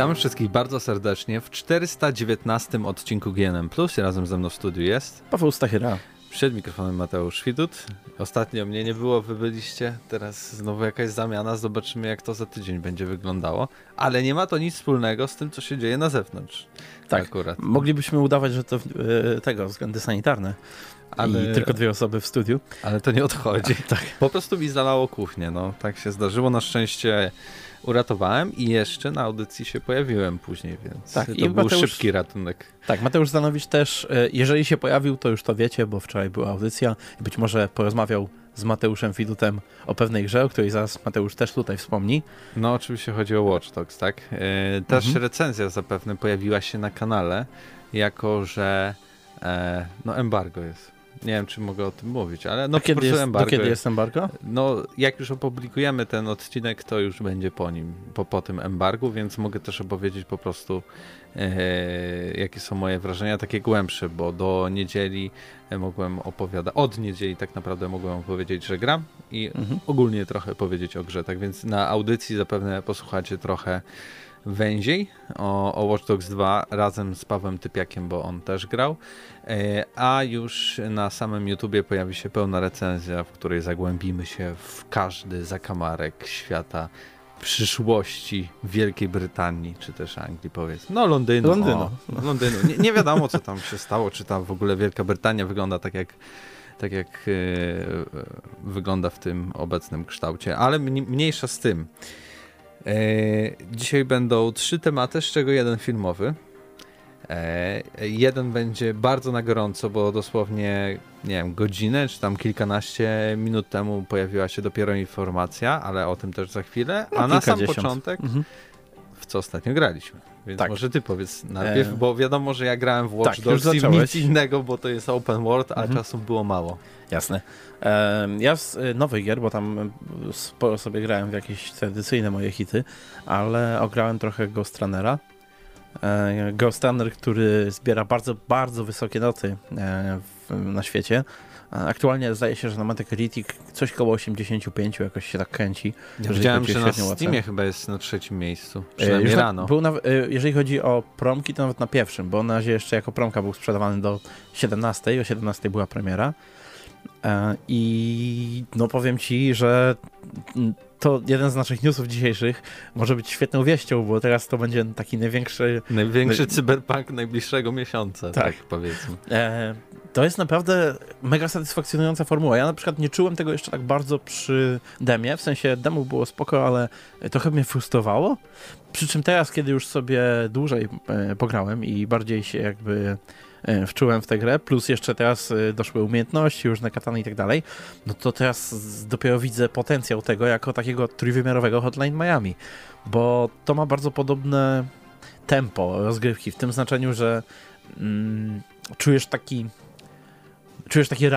Witamy wszystkich bardzo serdecznie w 419 odcinku GNM Plus. Razem ze mną w studiu jest Paweł Stachyra. Przed mikrofonem Mateusz Widut. Ostatnio mnie nie było, wy byliście. Teraz znowu jakaś zamiana. Zobaczymy, jak to za tydzień będzie wyglądało. Ale nie ma to nic wspólnego z tym, co się dzieje na zewnątrz. Tak, akurat. Moglibyśmy udawać, że to yy, tego, względy sanitarne. Ale... I tylko dwie osoby w studiu. Ale to nie odchodzi. tak. Po prostu mi zalało kuchnię. No, tak się zdarzyło. Na szczęście uratowałem i jeszcze na audycji się pojawiłem później, więc tak, to był Mateusz, szybki ratunek. Tak, Mateusz Zanowicz też, e, jeżeli się pojawił, to już to wiecie, bo wczoraj była audycja i być może porozmawiał z Mateuszem Fidutem o pewnej grze, o której zaraz Mateusz też tutaj wspomni. No oczywiście chodzi o Watch Dogs, tak? Yy, też mhm. recenzja zapewne pojawiła się na kanale, jako że e, no embargo jest. Nie wiem, czy mogę o tym mówić, ale no kiedy jest, embargo. Do kiedy jest embargo? No, jak już opublikujemy ten odcinek, to już będzie po nim, po, po tym embargu, więc mogę też opowiedzieć po prostu, e, jakie są moje wrażenia, takie głębsze, bo do niedzieli e, mogłem opowiadać, od niedzieli tak naprawdę mogłem opowiedzieć, że gram i mhm. ogólnie trochę powiedzieć o grze, tak więc na audycji zapewne posłuchacie trochę węziej o, o Watch Dogs 2 razem z Pawłem Typiakiem, bo on też grał. E, a już na samym YouTubie pojawi się pełna recenzja, w której zagłębimy się w każdy zakamarek świata przyszłości Wielkiej Brytanii, czy też Anglii, powiedzmy. No, Londynu. Londynu. O, Londynu. Nie, nie, wiadomo, co tam się stało, czy tam w ogóle Wielka Brytania wygląda tak jak, tak jak yy, wygląda w tym obecnym kształcie, ale mniejsza z tym. E, dzisiaj będą trzy tematy, z czego jeden filmowy. E, jeden będzie bardzo na gorąco, bo dosłownie, nie wiem, godzinę czy tam kilkanaście minut temu pojawiła się dopiero informacja, ale o tym też za chwilę. A no, na sam początek, mhm. W co ostatnio graliśmy. Więc tak. może ty powiedz najpierw, e... bo wiadomo, że ja grałem w Watch tak, Dogs i nic innego, bo to jest open world, a mhm. czasu było mało. Jasne. Ja z y, nowych gier, bo tam sporo sobie grałem w jakieś tradycyjne moje hity, ale ograłem trochę Ghost Runnera. E, Ghost Runner, który zbiera bardzo, bardzo wysokie noty e, na świecie. Aktualnie zdaje się, że na Metacritic coś koło 85 jakoś się tak kręci. Ja widziałem, że na Steamie chyba jest na trzecim miejscu, e, przynajmniej rano. Był na, jeżeli chodzi o promki, to nawet na pierwszym, bo na razie jeszcze jako promka był sprzedawany do 17, o 17 była premiera. E, I no powiem ci, że to jeden z naszych newsów dzisiejszych może być świetną wieścią, bo teraz to będzie taki największy... Największy cyberpunk najbliższego miesiąca, tak, tak powiedzmy. E, to jest naprawdę mega satysfakcjonująca formuła. Ja na przykład nie czułem tego jeszcze tak bardzo przy demie, w sensie demo było spoko, ale trochę mnie frustrowało. Przy czym teraz, kiedy już sobie dłużej e, pograłem i bardziej się jakby wczułem w tę grę, plus jeszcze teraz e, doszły umiejętności, różne katany i tak dalej, no to teraz dopiero widzę potencjał tego jako takiego trójwymiarowego Hotline Miami, bo to ma bardzo podobne tempo rozgrywki, w tym znaczeniu, że mm, czujesz taki czujesz taki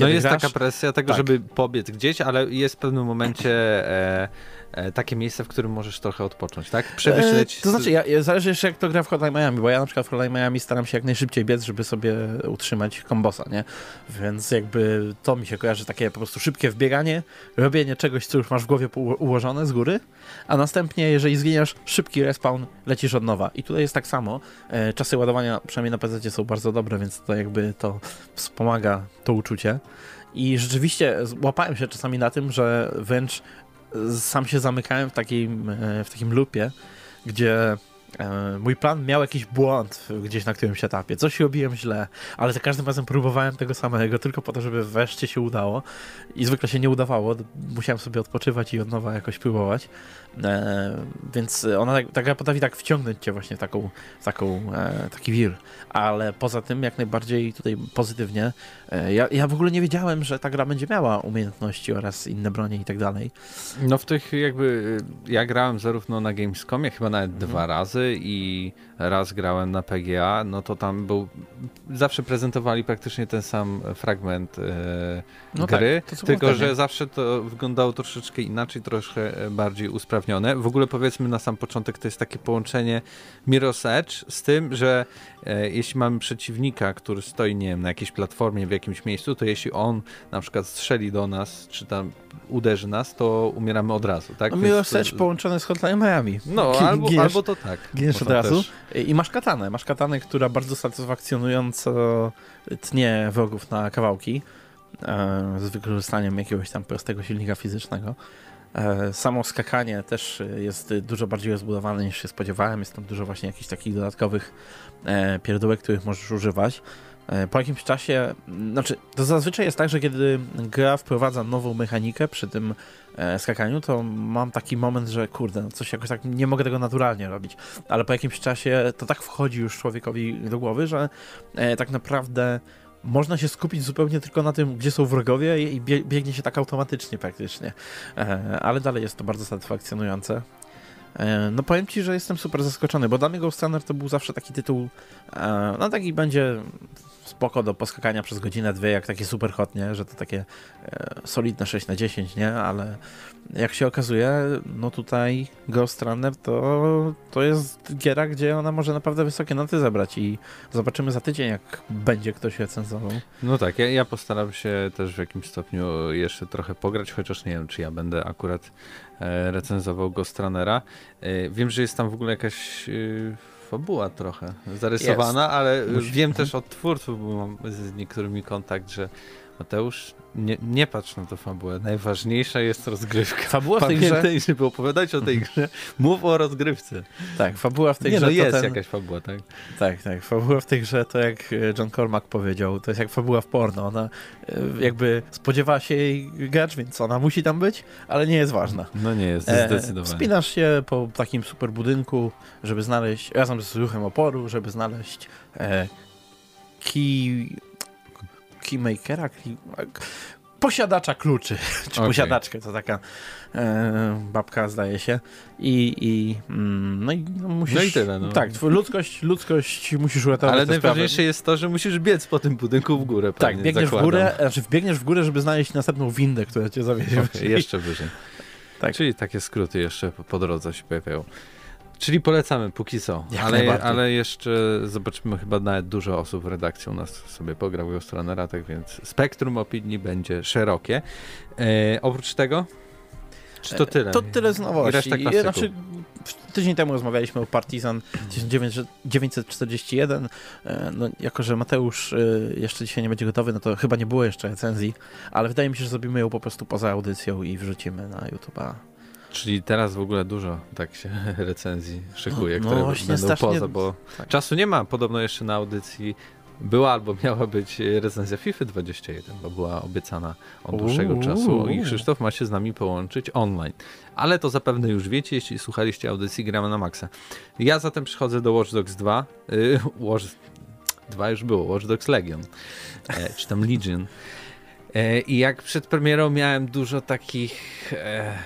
no jest grasz, taka presja tego, tak. żeby pobiec gdzieś, ale jest w pewnym momencie e, E, takie miejsce, w którym możesz trochę odpocząć, tak? Przemyśleć. E, to znaczy, ja, zależy jeszcze jak to gra w Hotline Miami, bo ja na przykład w Hotline Miami staram się jak najszybciej biec, żeby sobie utrzymać kombosa, nie? Więc jakby to mi się kojarzy takie po prostu szybkie wbieganie, robienie czegoś, co już masz w głowie ułożone z góry, a następnie, jeżeli zginiesz, szybki respawn, lecisz od nowa. I tutaj jest tak samo. E, czasy ładowania, przynajmniej na PC są bardzo dobre, więc to jakby to wspomaga to uczucie. I rzeczywiście łapałem się czasami na tym, że wręcz sam się zamykałem w takim, e, w takim lupie, gdzie e, mój plan miał jakiś błąd gdzieś na którymś etapie. Coś robiłem źle, ale za każdym razem próbowałem tego samego, tylko po to, żeby wreszcie się udało. I zwykle się nie udawało. Musiałem sobie odpoczywać i od nowa jakoś próbować. E, więc ona, tak, ta gra potrafi tak wciągnąć cię właśnie taką, taką, e, taki wir. Ale poza tym jak najbardziej tutaj pozytywnie. E, ja, ja w ogóle nie wiedziałem, że ta gra będzie miała umiejętności oraz inne bronie i tak dalej. No w tych jakby, ja grałem zarówno na Gamescomie, chyba nawet mhm. dwa razy i raz grałem na PGA, no to tam był, zawsze prezentowali praktycznie ten sam fragment e, no tak, gry, tak, tylko że zawsze to wyglądało troszeczkę inaczej, troszkę bardziej usprawnione. W ogóle powiedzmy na sam początek to jest takie połączenie Mirror's Edge z tym, że e, jeśli mamy przeciwnika, który stoi, nie wiem, na jakiejś platformie w jakimś miejscu, to jeśli on na przykład strzeli do nas, czy tam uderzy nas, to umieramy od razu, tak? No, Mirror's Edge połączone z Hotline Miami. No, albo, albo to tak. Giniesz od razu. też- I masz katanę. Masz katanę, która bardzo satysfakcjonująco tnie wrogów na kawałki e, z wykorzystaniem jakiegoś tam prostego silnika fizycznego. E, samo skakanie też jest dużo bardziej rozbudowane niż się spodziewałem. Jest tam dużo właśnie jakichś takich dodatkowych e, pierdółek, których możesz używać. E, Po jakimś czasie, znaczy to zazwyczaj jest tak, że kiedy gra wprowadza nową mechanikę przy tym e, skakaniu, to mam taki moment, że kurde, no coś jakoś tak nie mogę tego naturalnie robić. Ale po jakimś czasie to tak wchodzi już człowiekowi do głowy, że e, tak naprawdę można się skupić zupełnie tylko na tym, gdzie są wrogowie i bie biegnie się tak automatycznie praktycznie. Ale dalej jest to bardzo satysfakcjonujące. No powiem ci, że jestem super zaskoczony, bo mnie Ghost Runner to był zawsze taki tytuł, no taki będzie spoko do poskakania przez godzinę, dwie, jak takie super hot, nie? Że to takie e, solidne 6 na 10, nie? Ale jak się okazuje, no tutaj Ghost Runner to, to jest giera, gdzie ona może naprawdę wysokie noty zebrać i zobaczymy za tydzień, jak będzie ktoś recenzował. No tak, ja, ja postaram się też w jakimś stopniu jeszcze trochę pograć, chociaż nie wiem, czy ja będę akurat e, recenzował Ghost Runnera. E, wiem, że jest tam w ogóle jakaś fabuła trochę zarysowana, ale Musi- wiem też od twórców, bo mam z niektórymi kontakt, że Mateusz, nie, nie patrz na tę fabułę. Najważniejsza jest rozgrywka. Fabuła w tej grze... Pamiętaj, żeby opowiadać o tej grze, mów o rozgrywce. Tak, fabuła w tej Nie grze no, to jest ten... jakaś fabuła, tak? Tak, tak. Fabuła w tej grze to jak e, John Cormack powiedział, to jest jak fabuła w porno. Ona e, jakby spodziewa się jej gracz, więc ona musi tam być, ale nie jest ważna. No nie jest, E, zdecydowanie. Wspinasz się po takim super budynku, żeby znaleźć, razem z ruchem oporu, żeby znaleźć e, key, keymakera, key, posiadacza kluczy, czy Okej. posiadaczkę, to taka e, babka zdaje się. I, i, mm, no i no, musisz... No i tyle, no. Tak, ludzkość, ludzkość musisz uratować Ale najważniejsze jest to, że musisz biec po tym budynku w górę. Tak, pewnie, biegniesz zakładam. w górę, znaczy wbiegniesz w górę, żeby znaleźć następną windę, która cię zawiezie. Okej, jeszcze wyżej. Tak. Czyli takie skróty jeszcze po drodze się pojawiają. Czyli polecamy póki co. Jak Ale, ale jeszcze zobaczymy, chyba nawet dużo osób w redakcji u nas sobie pograł w Ghost Runnera, tak więc spektrum opinii będzie szerokie. E, oprócz tego? Czy to tyle? To tyle z nowości. reszta I, klasyków. znaczy, tydzień temu rozmawialiśmy o Partizan 1941. E, No, jako, że Mateusz e, jeszcze dzisiaj nie będzie gotowy, no to chyba nie było jeszcze recenzji, ale wydaje mi się, że zrobimy ją po prostu poza audycją i wrzucimy na YouTube'a. Czyli teraz w ogóle dużo tak się recenzji szykuje, No, które właśnie będą strasznie- poza, bo tak. czasu nie ma. Podobno jeszcze na audycji była albo miała być recenzja FIFA 21, bo była obiecana od dłuższego Uuu. czasu i Krzysztof ma się z nami połączyć online. Ale to zapewne już wiecie, jeśli słuchaliście audycji Gramy na Maxa. Ja zatem przychodzę do Watch Dogs 2. Yy, Watch 2 już było, Watch Dogs Legion, e, czy tam Legion. E, I jak przed premierą miałem dużo takich e,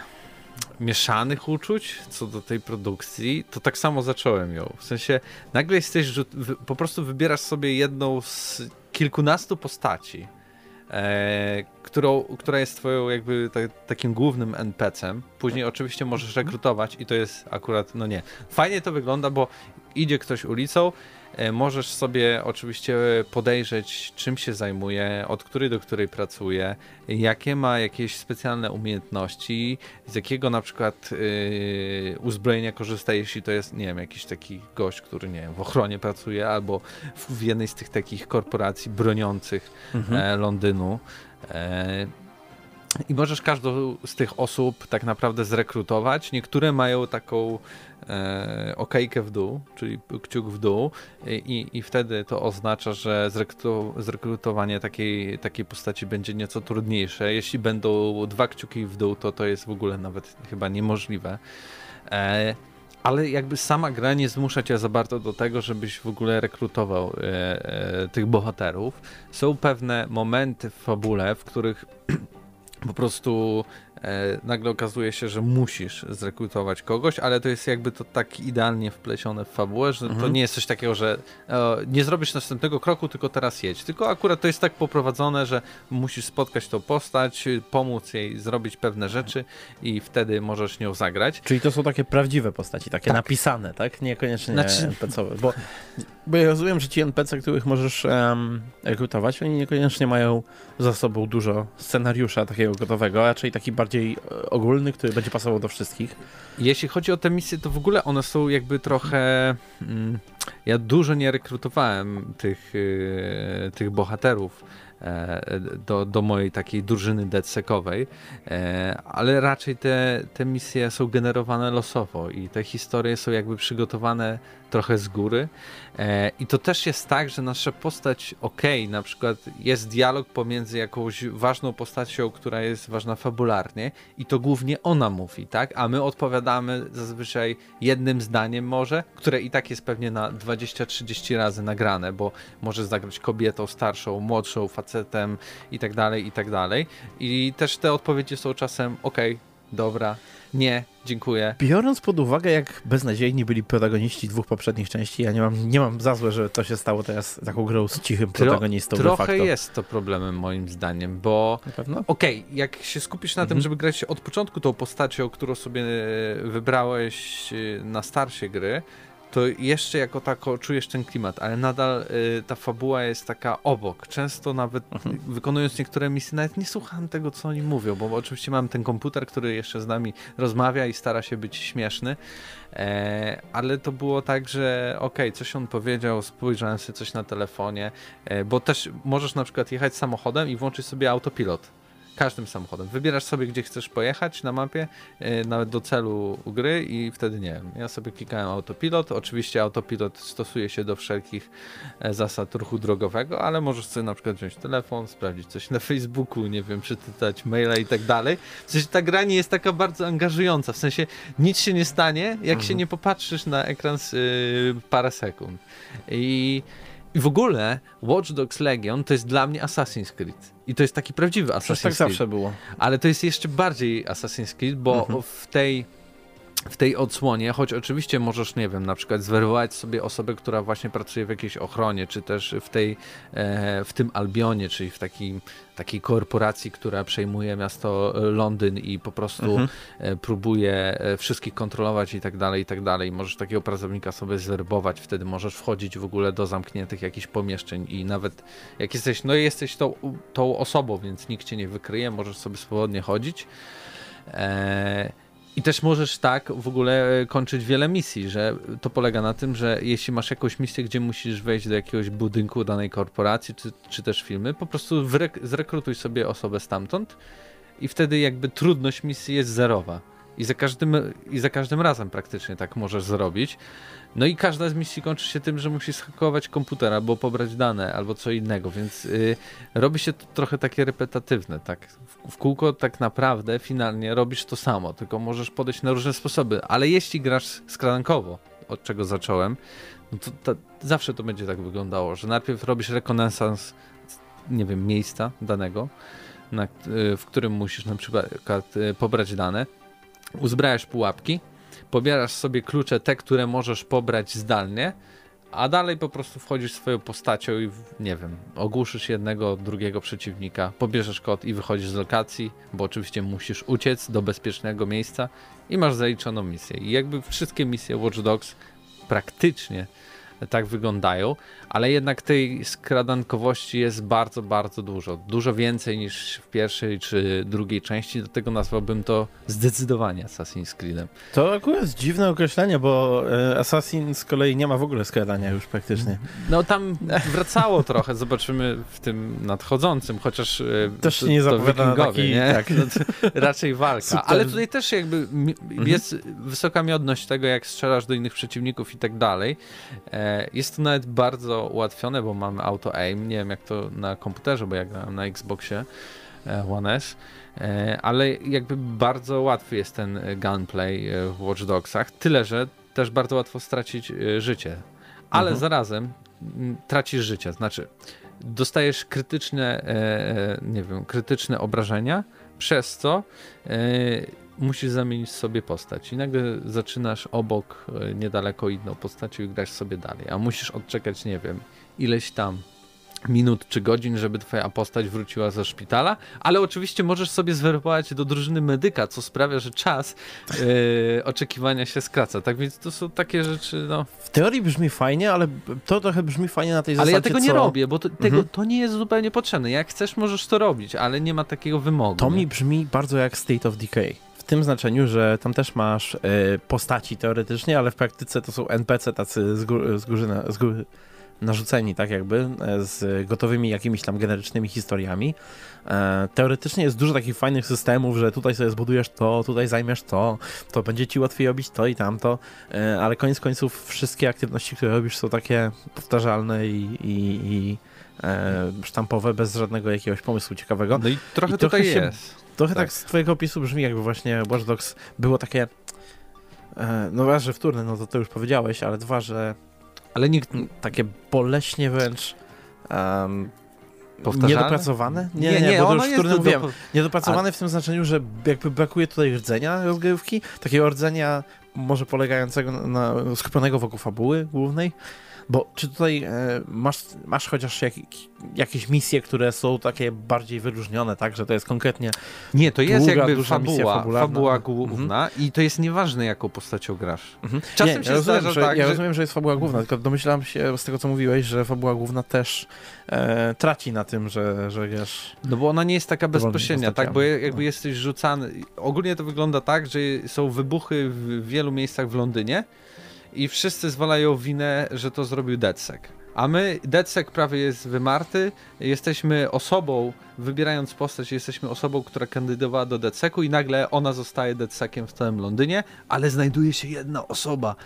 mieszanych uczuć co do tej produkcji, to tak samo zacząłem ją. W sensie nagle jesteś, że po prostu wybierasz sobie jedną z kilkunastu postaci, e, którą, która jest twoją jakby ta, takim głównym NPC-em. Później oczywiście możesz rekrutować i to jest akurat, no nie. Fajnie to wygląda, bo idzie ktoś ulicą, możesz sobie oczywiście podejrzeć, czym się zajmuje, od której do której pracuje, jakie ma jakieś specjalne umiejętności, z jakiego na przykład yy, uzbrojenia korzysta, jeśli to jest, nie wiem, jakiś taki gość, który, nie wiem, w ochronie pracuje, albo w, w jednej z tych takich korporacji broniących Mhm. e, Londynu. E, I możesz każdą z tych osób tak naprawdę zrekrutować. Niektóre mają taką e, okejkę w dół, czyli kciuk w dół i, i wtedy to oznacza, że zrekruto, zrekrutowanie takiej, takiej postaci będzie nieco trudniejsze. Jeśli będą dwa kciuki w dół, to to jest w ogóle nawet chyba niemożliwe. E, ale jakby sama gra nie zmusza cię za bardzo do tego, żebyś w ogóle rekrutował e, e, tych bohaterów. Są pewne momenty w fabule, w których po prostu nagle okazuje się, że musisz zrekrutować kogoś, ale to jest jakby to tak idealnie wplecione w fabułę, że to Mhm. nie jest coś takiego, że e, nie zrobisz następnego kroku, tylko teraz jedź. Tylko akurat to jest tak poprowadzone, że musisz spotkać tą postać, pomóc jej zrobić pewne rzeczy i wtedy możesz nią zagrać. Czyli to są takie prawdziwe postaci, takie Tak. napisane, tak? Niekoniecznie Znaczy- NPC-owe, bo, bo ja rozumiem, że ci NPC, których możesz em, rekrutować, oni niekoniecznie mają za sobą dużo scenariusza takiego gotowego, a raczej taki bardziej bardziej e, ogólny, który będzie pasował do wszystkich. Jeśli chodzi o te misje, to w ogóle one są jakby trochę. Mm, ja dużo nie rekrutowałem tych, y, tych bohaterów E, do, do mojej takiej drużyny detsekowej, e, ale raczej te, te misje są generowane losowo i te historie są jakby przygotowane trochę z góry. E, I to też jest tak, że nasza postać, ok, na przykład jest dialog pomiędzy jakąś ważną postacią, która jest ważna fabularnie, i to głównie ona mówi, tak? A my odpowiadamy zazwyczaj jednym zdaniem, może, które i tak jest pewnie na 20-30 razy nagrane, bo może zagrać kobietą, starszą, młodszą, facetem i tak dalej, i tak dalej. I też te odpowiedzi są czasem ok, dobra, nie, dziękuję. Biorąc pod uwagę, jak beznadziejni byli protagoniści dwóch poprzednich części, ja nie mam, nie mam za złe, że to się stało teraz taką grą z cichym protagonistą. Tro, trochę jest to problemem moim zdaniem, bo okej, okay, jak się skupisz na mhm. tym, żeby grać od początku tą postacią, którą sobie wybrałeś na starcie gry, to jeszcze jako tako czujesz ten klimat, ale nadal y, ta fabuła jest taka obok. Często nawet mhm. wykonując niektóre misje, nawet nie słucham tego, co oni mówią, bo oczywiście mam ten komputer, który jeszcze z nami rozmawia i stara się być śmieszny, e, ale to było tak, że okej, okay, coś on powiedział, spojrzałem sobie coś na telefonie, e, bo też możesz na przykład jechać samochodem i włączyć sobie autopilot każdym samochodem. Wybierasz sobie, gdzie chcesz pojechać na mapie, yy, nawet do celu gry i wtedy nie wiem. Ja sobie klikałem autopilot. Oczywiście autopilot stosuje się do wszelkich e, zasad ruchu drogowego, ale możesz sobie na przykład wziąć telefon, sprawdzić coś na Facebooku, nie wiem, przeczytać maila i tak dalej. W sensie ta gra nie jest taka bardzo angażująca. W sensie nic się nie stanie, jak mhm. się nie popatrzysz na ekran z, yy, parę sekund. I i w ogóle Watch Dogs Legion to jest dla mnie Assassin's Creed. I to jest taki prawdziwy Assassin's Creed. tak zawsze było. Ale to jest jeszcze bardziej Assassin's Creed, bo mhm. w tej w tej odsłonie, choć oczywiście możesz, nie wiem, na przykład zweryfować sobie osobę, która właśnie pracuje w jakiejś ochronie, czy też w tej, e, w tym Albionie, czyli w takim, takiej korporacji, która przejmuje miasto Londyn i po prostu mhm. E, próbuje e, wszystkich kontrolować i tak dalej, i tak dalej. Możesz takiego pracownika sobie zwerbować, wtedy możesz wchodzić w ogóle do zamkniętych jakichś pomieszczeń i nawet jak jesteś, no jesteś tą, tą osobą, więc nikt cię nie wykryje, możesz sobie swobodnie chodzić. Eee, i też możesz tak w ogóle e, kończyć wiele misji, że to polega na tym, że jeśli masz jakąś misję, gdzie musisz wejść do jakiegoś budynku danej korporacji, czy, czy też firmy, po prostu zrekrutuj sobie osobę stamtąd i wtedy jakby trudność misji jest zerowa. I za każdym, i za każdym razem praktycznie tak możesz zrobić. No i każda z misji kończy się tym, że musisz hakować komputer albo pobrać dane, albo co innego, więc yy, robi się to trochę takie repetatywne, tak? W, w, kółko tak naprawdę finalnie robisz to samo, tylko możesz podejść na różne sposoby, ale jeśli grasz skrankowo, od czego zacząłem, no to, to zawsze to będzie tak wyglądało, że najpierw robisz rekonesans, nie wiem, miejsca danego, na, yy, w którym musisz na przykład yy, pobrać dane, uzbrajasz pułapki, pobierasz sobie klucze, te, które możesz pobrać zdalnie, a dalej po prostu wchodzisz swoją postacią i nie wiem, ogłuszysz jednego, drugiego przeciwnika, pobierzesz kod i wychodzisz z lokacji, bo oczywiście musisz uciec do bezpiecznego miejsca i masz zaliczoną misję. I jakby wszystkie misje Watch Dogs praktycznie tak wyglądają, ale jednak tej skradankowości jest bardzo, bardzo dużo. Dużo więcej niż w pierwszej czy drugiej części, dlatego nazwałbym to zdecydowanie Assassin's Creedem. To akurat jest dziwne określenie, bo e, Assassin z kolei nie ma w ogóle skradania już praktycznie. No tam wracało trochę, zobaczymy w tym nadchodzącym, chociaż e, też to, nie zapowiada taki, nie? Tak, no raczej walka. Ale tutaj też jakby mhm. jest mhm. wysoka miodność tego, jak strzelasz do innych przeciwników i tak dalej. E, jest to nawet bardzo ułatwione, bo mamy auto aim. Nie wiem jak to na komputerze, bo ja grałem na Xboxie e, One S, e, ale jakby bardzo łatwy jest ten gunplay e, w Watch Dogsach. Tyle, że też bardzo łatwo stracić życie. Ale mhm. zarazem tracisz życie. Znaczy, dostajesz krytyczne, nie wiem, krytyczne obrażenia, przez co musisz zamienić sobie postać i nagle zaczynasz obok, niedaleko inną postacią i grasz sobie dalej, a musisz odczekać, nie wiem, ileś tam minut czy godzin, żeby twoja postać wróciła ze szpitala, ale oczywiście możesz sobie zweryfikować do drużyny medyka, co sprawia, że czas yy, oczekiwania się skraca. Tak więc to są takie rzeczy, no. W teorii brzmi fajnie, ale to trochę brzmi fajnie na tej Ale zasadzie, ja tego nie co... robię, bo to, tego, Mhm. to nie jest zupełnie potrzebne. Jak chcesz, możesz to robić, ale nie ma takiego wymogu. To nie? mi brzmi bardzo jak State of Decay. W tym znaczeniu, że tam też masz e, postaci teoretycznie, ale w praktyce to są NPC tacy z góry, z góry, na, z góry narzuceni, tak jakby, e, z gotowymi jakimiś tam generycznymi historiami. E, teoretycznie jest dużo takich fajnych systemów, że tutaj sobie zbudujesz to, tutaj zajmiesz to, to będzie ci łatwiej robić to i tamto, e, ale koniec końców wszystkie aktywności, które robisz są takie powtarzalne i, i, i sztampowe, bez żadnego jakiegoś pomysłu ciekawego. No i trochę I trochę tutaj się- jest. Trochę tak. Tak. z twojego opisu brzmi, jakby właśnie Watch Dogs było takie. E, no raz, że wtórne, no to to już powiedziałeś, ale dwa, że Ale nikt... m, takie boleśnie wręcz um, Powtarzalne? niedopracowane? Nie, nie, bo to już wtórne do, mówiłem. do, Niedopracowane w tym znaczeniu, że jakby brakuje tutaj rdzenia rozgrywki, takiego rdzenia może polegającego na, na skupionego wokół fabuły głównej. Bo czy tutaj e, masz, masz chociaż jak, jakieś misje, które są takie bardziej wyróżnione, tak, że to jest konkretnie Nie, to jest Długa, jakby fabuła, fabuła główna i to jest nieważne, jaką postacią grasz. Mhm. Czasem nie, się ja rozumiem, zdarza że, tak, Ja że- rozumiem, że jest fabuła główna, tylko domyślam się z tego, co mówiłeś, że fabuła główna też e, traci na tym, że, że wiesz... No bo ona nie jest taka bezpośrednia, tak? Bo jakby No. jesteś rzucany. Ogólnie to wygląda tak, że są wybuchy w wielu miejscach w Londynie i wszyscy zwalają winę, że to zrobił DedSec. A my, DedSec prawie jest wymarty, jesteśmy osobą, wybierając postać, jesteśmy osobą, która kandydowała do DedSecu i nagle ona zostaje DedSeciem w całym Londynie, ale znajduje się jedna osoba,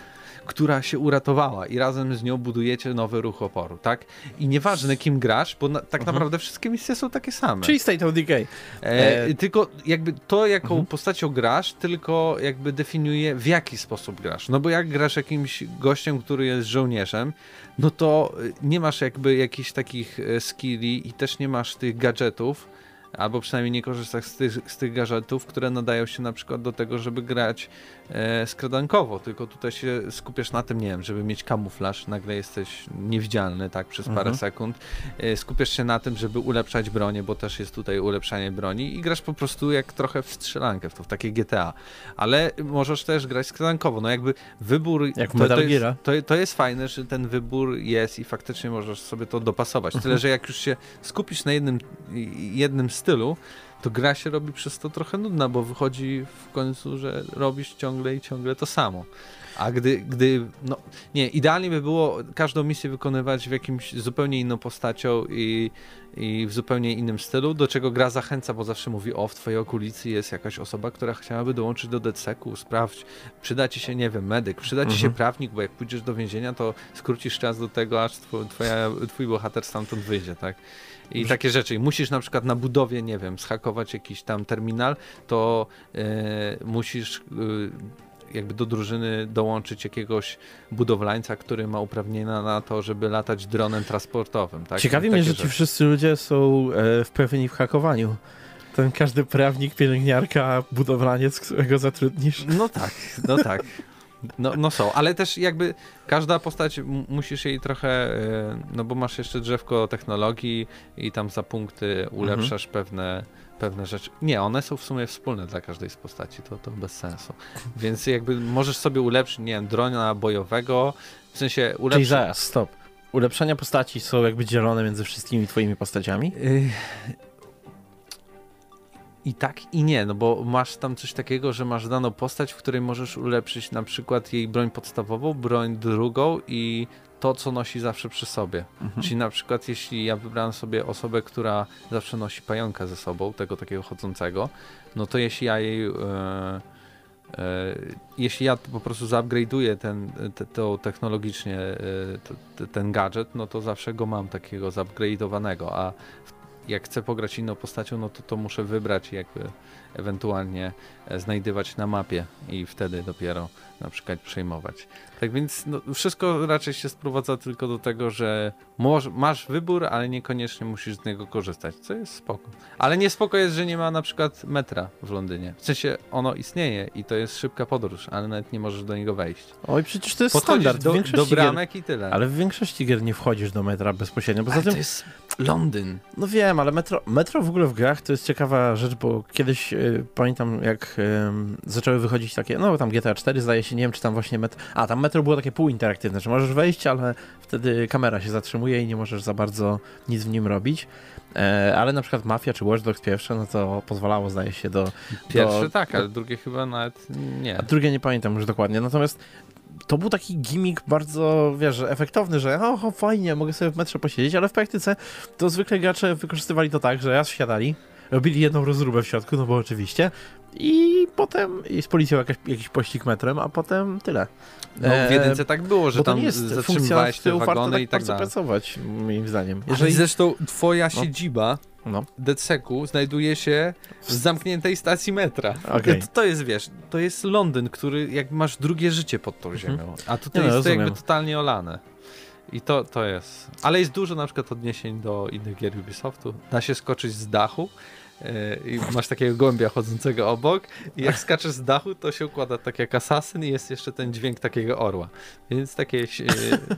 która się uratowała i razem z nią budujecie nowy ruch oporu, tak? I nieważne kim grasz, bo na, tak Mhm. naprawdę wszystkie misje są takie same. Czyli State of Decay. E, E, tylko jakby to, jaką Mhm. postacią grasz, tylko jakby definiuje w jaki sposób grasz. No bo jak grasz jakimś gościem, który jest żołnierzem, no to y, nie masz jakby jakichś takich e, skilli i też nie masz tych gadżetów, albo przynajmniej nie korzystasz z tych, z tych gadżetów, które nadają się na przykład do tego, żeby grać skradankowo, tylko tutaj się skupiasz na tym, nie wiem, żeby mieć kamuflaż, nagle jesteś niewidzialny, tak, przez parę Mhm. sekund. E, skupiasz się na tym, żeby ulepszać bronię, bo też jest tutaj ulepszanie broni i grasz po prostu jak trochę w strzelankę, w to w takie GTA. Ale możesz też grać skradankowo, no jakby wybór... Jak to, Metal to, jest, to, to jest fajne, że ten wybór jest i faktycznie możesz sobie to dopasować. Tyle, że jak już się skupisz na jednym, jednym stylu, to gra się robi przez to trochę nudna, bo wychodzi w końcu, że robisz ciągle i ciągle to samo. A gdy, gdy, no nie, idealnie by było każdą misję wykonywać w jakimś zupełnie inną postacią i, i w zupełnie innym stylu, do czego gra zachęca, bo zawsze mówi, o, w twojej okolicy jest jakaś osoba, która chciałaby dołączyć do DCEK-u, sprawdź, przyda ci się, nie wiem, medyk, przyda ci się Mhm. prawnik, bo jak pójdziesz do więzienia, to skrócisz czas do tego, aż two, twoja, twój bohater stamtąd wyjdzie, tak? I takie rzeczy. I musisz na przykład na budowie, nie wiem, schakować jakiś tam terminal, to e, musisz e, jakby do drużyny dołączyć jakiegoś budowlańca, który ma uprawnienia na to, żeby latać dronem transportowym. Tak? Ciekawi mnie, że ci wszyscy ludzie są e, wprawieni w hakowaniu. Ten każdy prawnik, pielęgniarka, budowlaniec, którego zatrudnisz. No tak, no tak. No, no są, ale też jakby każda postać musisz jej trochę, e, no bo masz jeszcze drzewko technologii i tam za punkty ulepszasz pewne, pewne rzeczy. Nie, one są w sumie wspólne dla każdej z postaci, to, to bez sensu. Więc jakby możesz sobie ulepszyć, nie wiem, drona bojowego, w sensie Czyli ulepszyć... zaraz, stop. Ulepszenia postaci są jakby dzielone między wszystkimi twoimi postaciami? Y, I tak i nie, no bo masz tam coś takiego, że masz daną postać, w której możesz ulepszyć na przykład jej broń podstawową, broń drugą i to, co nosi zawsze przy sobie. Mhm. Czyli na przykład jeśli ja wybrałem sobie osobę, która zawsze nosi pająka ze sobą, tego takiego chodzącego, no to jeśli ja jej... E, jeśli ja po prostu zaupgrade'uję ten, te, to technologicznie te, ten gadżet, no to zawsze go mam takiego zaupgrade'owanego, a w- jak chcę pograć inną postacią, no to to muszę wybrać i jakby ewentualnie e, znajdywać na mapie i wtedy dopiero na przykład przejmować. Tak więc no, wszystko raczej się sprowadza tylko do tego, że masz wybór, ale niekoniecznie musisz z niego korzystać, co jest spoko. Ale nie spoko jest, że nie ma na przykład metra w Londynie. W sensie ono istnieje i to jest szybka podróż, ale nawet nie możesz do niego wejść. Oj, przecież to jest Podchodzisz standard. do, do bramek i tyle. gier, ale w większości gier nie wchodzisz do metra bezpośrednio. Poza Ale tym, to jest Londyn. no wiem, ale metro, metro w ogóle w grach to jest ciekawa rzecz, bo kiedyś y, pamiętam, jak y, zaczęły wychodzić takie, no tam GTA 4 zdaje się, nie wiem, czy tam właśnie metro, a tam metro było takie półinteraktywne, że możesz wejść, ale wtedy kamera się zatrzymuje i nie możesz za bardzo nic w nim robić. E, ale na przykład Mafia czy Watch Dogs pierwsze, no to pozwalało, zdaje się, do, Pierwsze do, tak, ale drugie chyba nawet nie. A drugie nie pamiętam już dokładnie. Natomiast to był taki gimmick bardzo, wiesz, efektowny, że o, o, fajnie, mogę sobie w metrze posiedzieć, ale w praktyce to zwykle gracze wykorzystywali to tak, że raz wsiadali, robili jedną rozróbę w środku, no bo oczywiście, i potem z policją jakaś, jakiś pościg metrem, a potem tyle. No, w jedynce tak było, że tam nie jest funkcja zatrzymywałeś te wagony tak i tak dalej. pracować, moim zdaniem. Jeżeli... Zresztą twoja No. siedziba No, DedSecu znajduje się w zamkniętej stacji metra. Okej. To, to jest, wiesz, to jest Londyn, który jak masz drugie życie pod tą Mhm. ziemią, a tutaj no, jest to jakby rozumiem. totalnie olane. I to, to jest. Ale jest dużo na przykład odniesień do innych gier Ubisoftu. Da się skoczyć z dachu yy, i masz takiego gołębia chodzącego obok i jak skaczesz z dachu, to się układa tak jak asasyn i jest jeszcze ten dźwięk takiego orła. Więc takie, yy,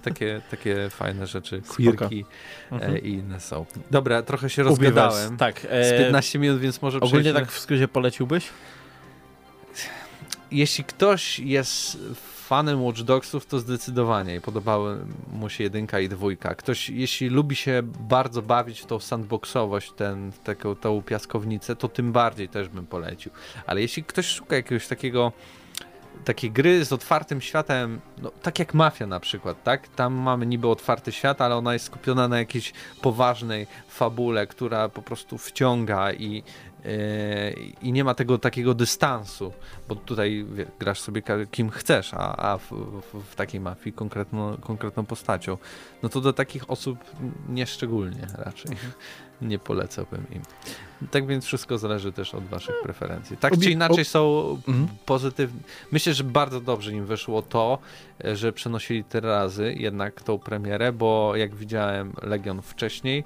takie, takie fajne rzeczy, quirki Mhm. e, i inne są. Dobra, trochę się rozgadałem. Tak. Z e, 15 minut, więc może Ogólnie przejdźmy. tak w skrócie poleciłbyś? Jeśli ktoś jest fanem Watch Dogsów, to zdecydowanie i podobały mu się jedynka i dwójka. Ktoś, jeśli lubi się bardzo bawić w tą sandboxowość, ten, taką, tą piaskownicę, to tym bardziej też bym polecił. Ale jeśli ktoś szuka jakiegoś takiego takiej gry z otwartym światem, no, tak jak Mafia na przykład, tak? Tam mamy niby otwarty świat, ale ona jest skupiona na jakiejś poważnej fabule, która po prostu wciąga i, i nie ma tego takiego dystansu, bo tutaj wie, grasz sobie kim chcesz, a, a w, w, takiej mafii konkretną, konkretną postacią. No to do takich osób nieszczególnie raczej nie polecałbym im. Tak więc wszystko zależy też od waszych preferencji. Tak czy inaczej są Mhm. pozytywne. Myślę, że bardzo dobrze im wyszło to, że przenosili te razy jednak tą premierę, bo jak widziałem Legion wcześniej,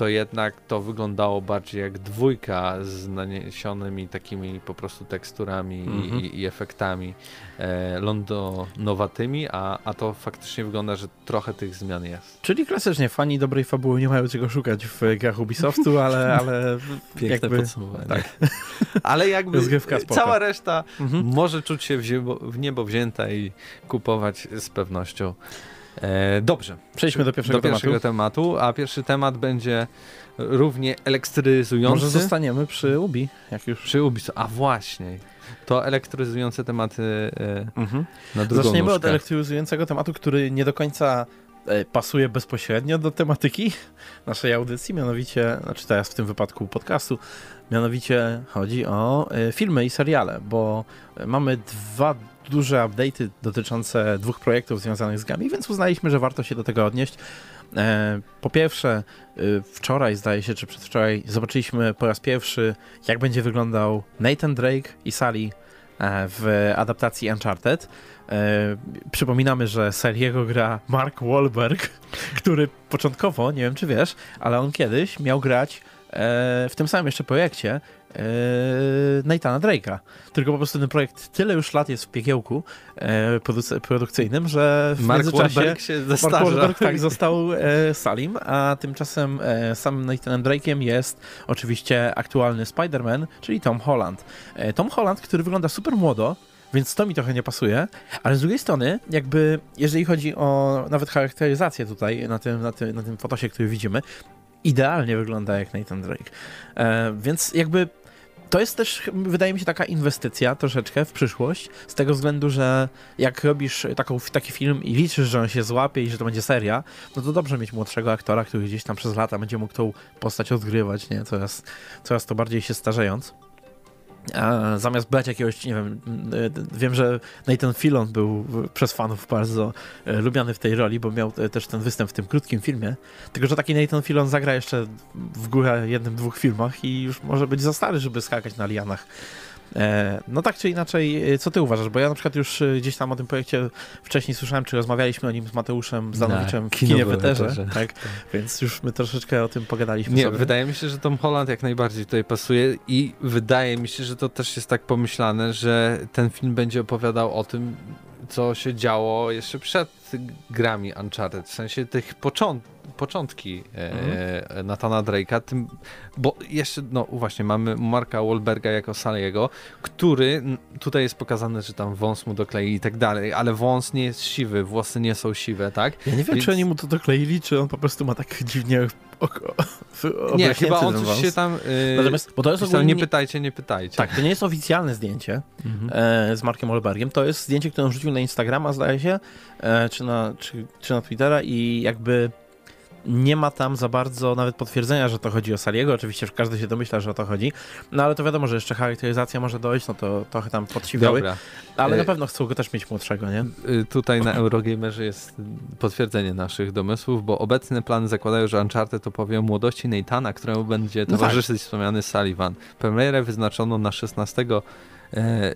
to jednak to wyglądało bardziej jak dwójka z naniesionymi takimi po prostu teksturami Mhm. i, i efektami e, londonowatymi, a, a to faktycznie wygląda, że trochę tych zmian jest. Czyli klasycznie, fani dobrej fabuły nie mają czego szukać w grach Ubisoftu, ale, ale Piękne jakby... podsumowanie. tak. Ale jakby cała reszta Mhm. może czuć się w, w niebo wzięta i kupować z pewnością. E, dobrze, Przejdźmy do pierwszego do pierwszego tematu. tematu, a pierwszy temat będzie równie elektryzujący. Może zostaniemy przy Ubi, jak już... Przy Ubisoft. A właśnie, to elektryzujące tematy e, Mhm. na drugą Zaczniemy od nóżkę. elektryzującego tematu, który nie do końca e, pasuje bezpośrednio do tematyki naszej audycji, mianowicie, znaczy teraz w tym wypadku podcastu, mianowicie chodzi o filmy i seriale, bo mamy dwa duże update'y dotyczące dwóch projektów związanych z grami, więc uznaliśmy, że warto się do tego odnieść. E, Po pierwsze, e, wczoraj zdaje się, czy przedwczoraj, zobaczyliśmy po raz pierwszy, jak będzie wyglądał Nathan Drake i Sally e, w adaptacji Uncharted. E, przypominamy, że seriego gra Mark Wahlberg, który początkowo, nie wiem czy wiesz, ale on kiedyś miał grać w tym samym jeszcze projekcie Nathana Drake'a. Tylko po prostu ten projekt tyle już lat jest w piekiełku e, produc- produkcyjnym, że w Mark międzyczasie... Wahlberg się Mark zestarza. Wahlberg tak został e, Salim, a tymczasem e, samym Nathanem Drake'iem jest oczywiście aktualny Spider-Man, czyli Tom Holland. Tom Holland, który wygląda super młodo, więc to mi trochę nie pasuje, ale z drugiej strony, jakby jeżeli chodzi o nawet charakteryzację tutaj na tym, na tym, na tym fotosie, który widzimy, idealnie wygląda jak Nathan Drake. Więc jakby to jest też, wydaje mi się, taka inwestycja troszeczkę w przyszłość, z tego względu, że jak robisz taką, taki film i liczysz, że on się złapie i że to będzie seria, no to dobrze mieć młodszego aktora, który gdzieś tam przez lata będzie mógł tą postać odgrywać, nie? Coraz, coraz to bardziej się starzejąc. Zamiast brać jakiegoś, nie wiem, y, wiem, że Nathan Filon był przez fanów bardzo y, lubiany w tej roli, bo miał y, też ten występ w tym krótkim filmie. Tylko, że taki Nathan Filon zagra jeszcze w górę jednym, dwóch filmach i już może być za stary, żeby skakać na lianach E, no tak czy inaczej, e, co ty uważasz? Bo ja na przykład już e, gdzieś tam o tym projekcie wcześniej słyszałem, czy rozmawialiśmy o nim z Mateuszem w kino kinie w Weterze, Weterze. tak? Więc już my troszeczkę o tym pogadaliśmy Nie, sobie. wydaje mi się, że Tom Holland jak najbardziej tutaj pasuje i wydaje mi się, że to też jest tak pomyślane, że ten film będzie opowiadał o tym, co się działo jeszcze przed grami Uncharted, w sensie tych począt początki e, Nathana Drake'a, tym, bo jeszcze, no właśnie, mamy Marka Wahlberga jako Saliego, który tutaj jest pokazane, że tam wąs mu doklei i tak dalej, ale wąs nie jest siwy, włosy nie są siwe, tak? Ja nie wiem, Więc- czy oni mu to dokleili, czy on po prostu ma tak dziwnie oko, Nie, chyba on coś się tam... Yy, Natomiast, bo to jest ogólnie... nie pytajcie, nie pytajcie. Tak, to nie jest oficjalne zdjęcie Mhm. e, z Markiem Olbergiem. To jest zdjęcie, które on wrzucił na Instagrama, zdaje się, e, czy, na, czy, czy na Twittera i jakby nie ma tam za bardzo nawet potwierdzenia, że to chodzi o Saliego. Oczywiście że każdy się domyśla, że o to chodzi. No ale to wiadomo, że jeszcze charakteryzacja może dojść, no to trochę tam podsiwiały. Dobra. Ale na pewno chcą go też mieć młodszego, nie? Y, Tutaj na Eurogamerze jest potwierdzenie naszych domysłów, bo obecne plany zakładają, że Uncharted opowie o młodości Nathana, któremu będzie No tak. towarzyszyć wspomniany Sullivan. Premierę wyznaczono na 16 e,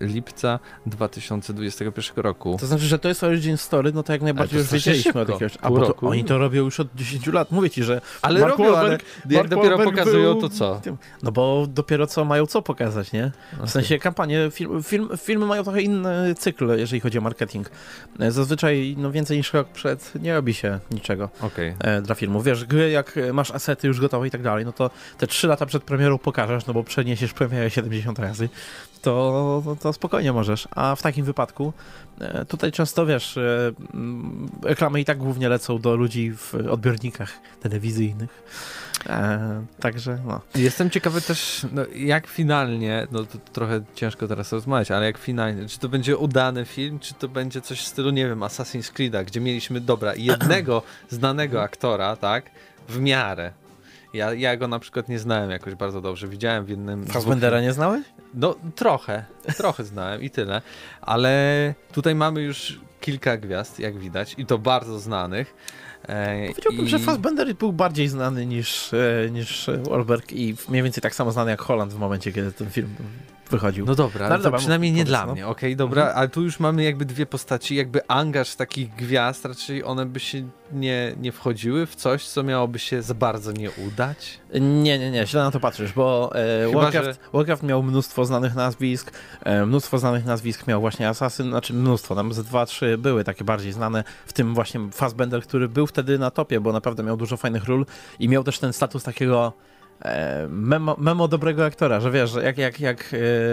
lipca 2021 roku. To znaczy, że to jest origin story, no to jak najbardziej już wiedzieliśmy szybko. jakiegoś... A bo to, oni to robią już od 10 lat. Mówię ci, że Ale Mark robią, ale Wahlberg- jak dopiero Wahlberg pokazują, był to co? No bo dopiero co mają co pokazać, nie? W sensie kampanie, film, film, filmy mają trochę inny cykl, jeżeli chodzi o marketing. E, Zazwyczaj no, więcej niż rok przed nie robi się niczego Okej. e, dla filmu. Wiesz, gry jak e, masz asety już gotowe i tak dalej, no to te 3 lata przed premierą pokażesz, no bo przeniesiesz premierę 70 razy, to, to, spokojnie możesz. A w takim wypadku e, tutaj często, wiesz, e, mm, reklamy i tak głównie lecą do ludzi w odbiornikach telewizyjnych. E, także no. Jestem ciekawy też, no, jak finalnie, no to trochę ciężko teraz rozmawiać, ale jak finalnie, czy to będzie udany film, czy to będzie coś w stylu, nie wiem, Assassin's Creed'a, gdzie mieliśmy, dobra, jednego znanego aktora, tak, w miarę. Ja, ja go na przykład nie znałem jakoś bardzo dobrze, widziałem w jednym... Fassbendera nie znałeś? No trochę, trochę znałem i tyle, ale tutaj mamy już kilka gwiazd, jak widać, i to bardzo znanych. E, Powiedziałbym, i- że Fassbender był bardziej znany niż, e, niż Wahlberg i mniej więcej tak samo znany jak Holland w momencie, kiedy ten film wychodził. No dobra, No ale dobra, przynajmniej nie dla no. mnie, okej, dobra, Mhm. ale tu już mamy jakby dwie postaci, jakby angaż takich gwiazd, raczej one by się nie, nie wchodziły w coś, co miałoby się za bardzo nie udać. Nie, nie, nie, źle na to patrzysz, bo e, Chyba, Warcraft, że- Warcraft miał mnóstwo znanych nazwisk, e, mnóstwo znanych nazwisk miał właśnie Assassin, znaczy mnóstwo, tam ze dwa, trzy były takie bardziej znane, w tym właśnie Fassbender, który był wtedy na topie, bo naprawdę miał dużo fajnych ról i miał też ten status takiego memo, memo dobrego aktora, że wiesz, że jak, jak, jak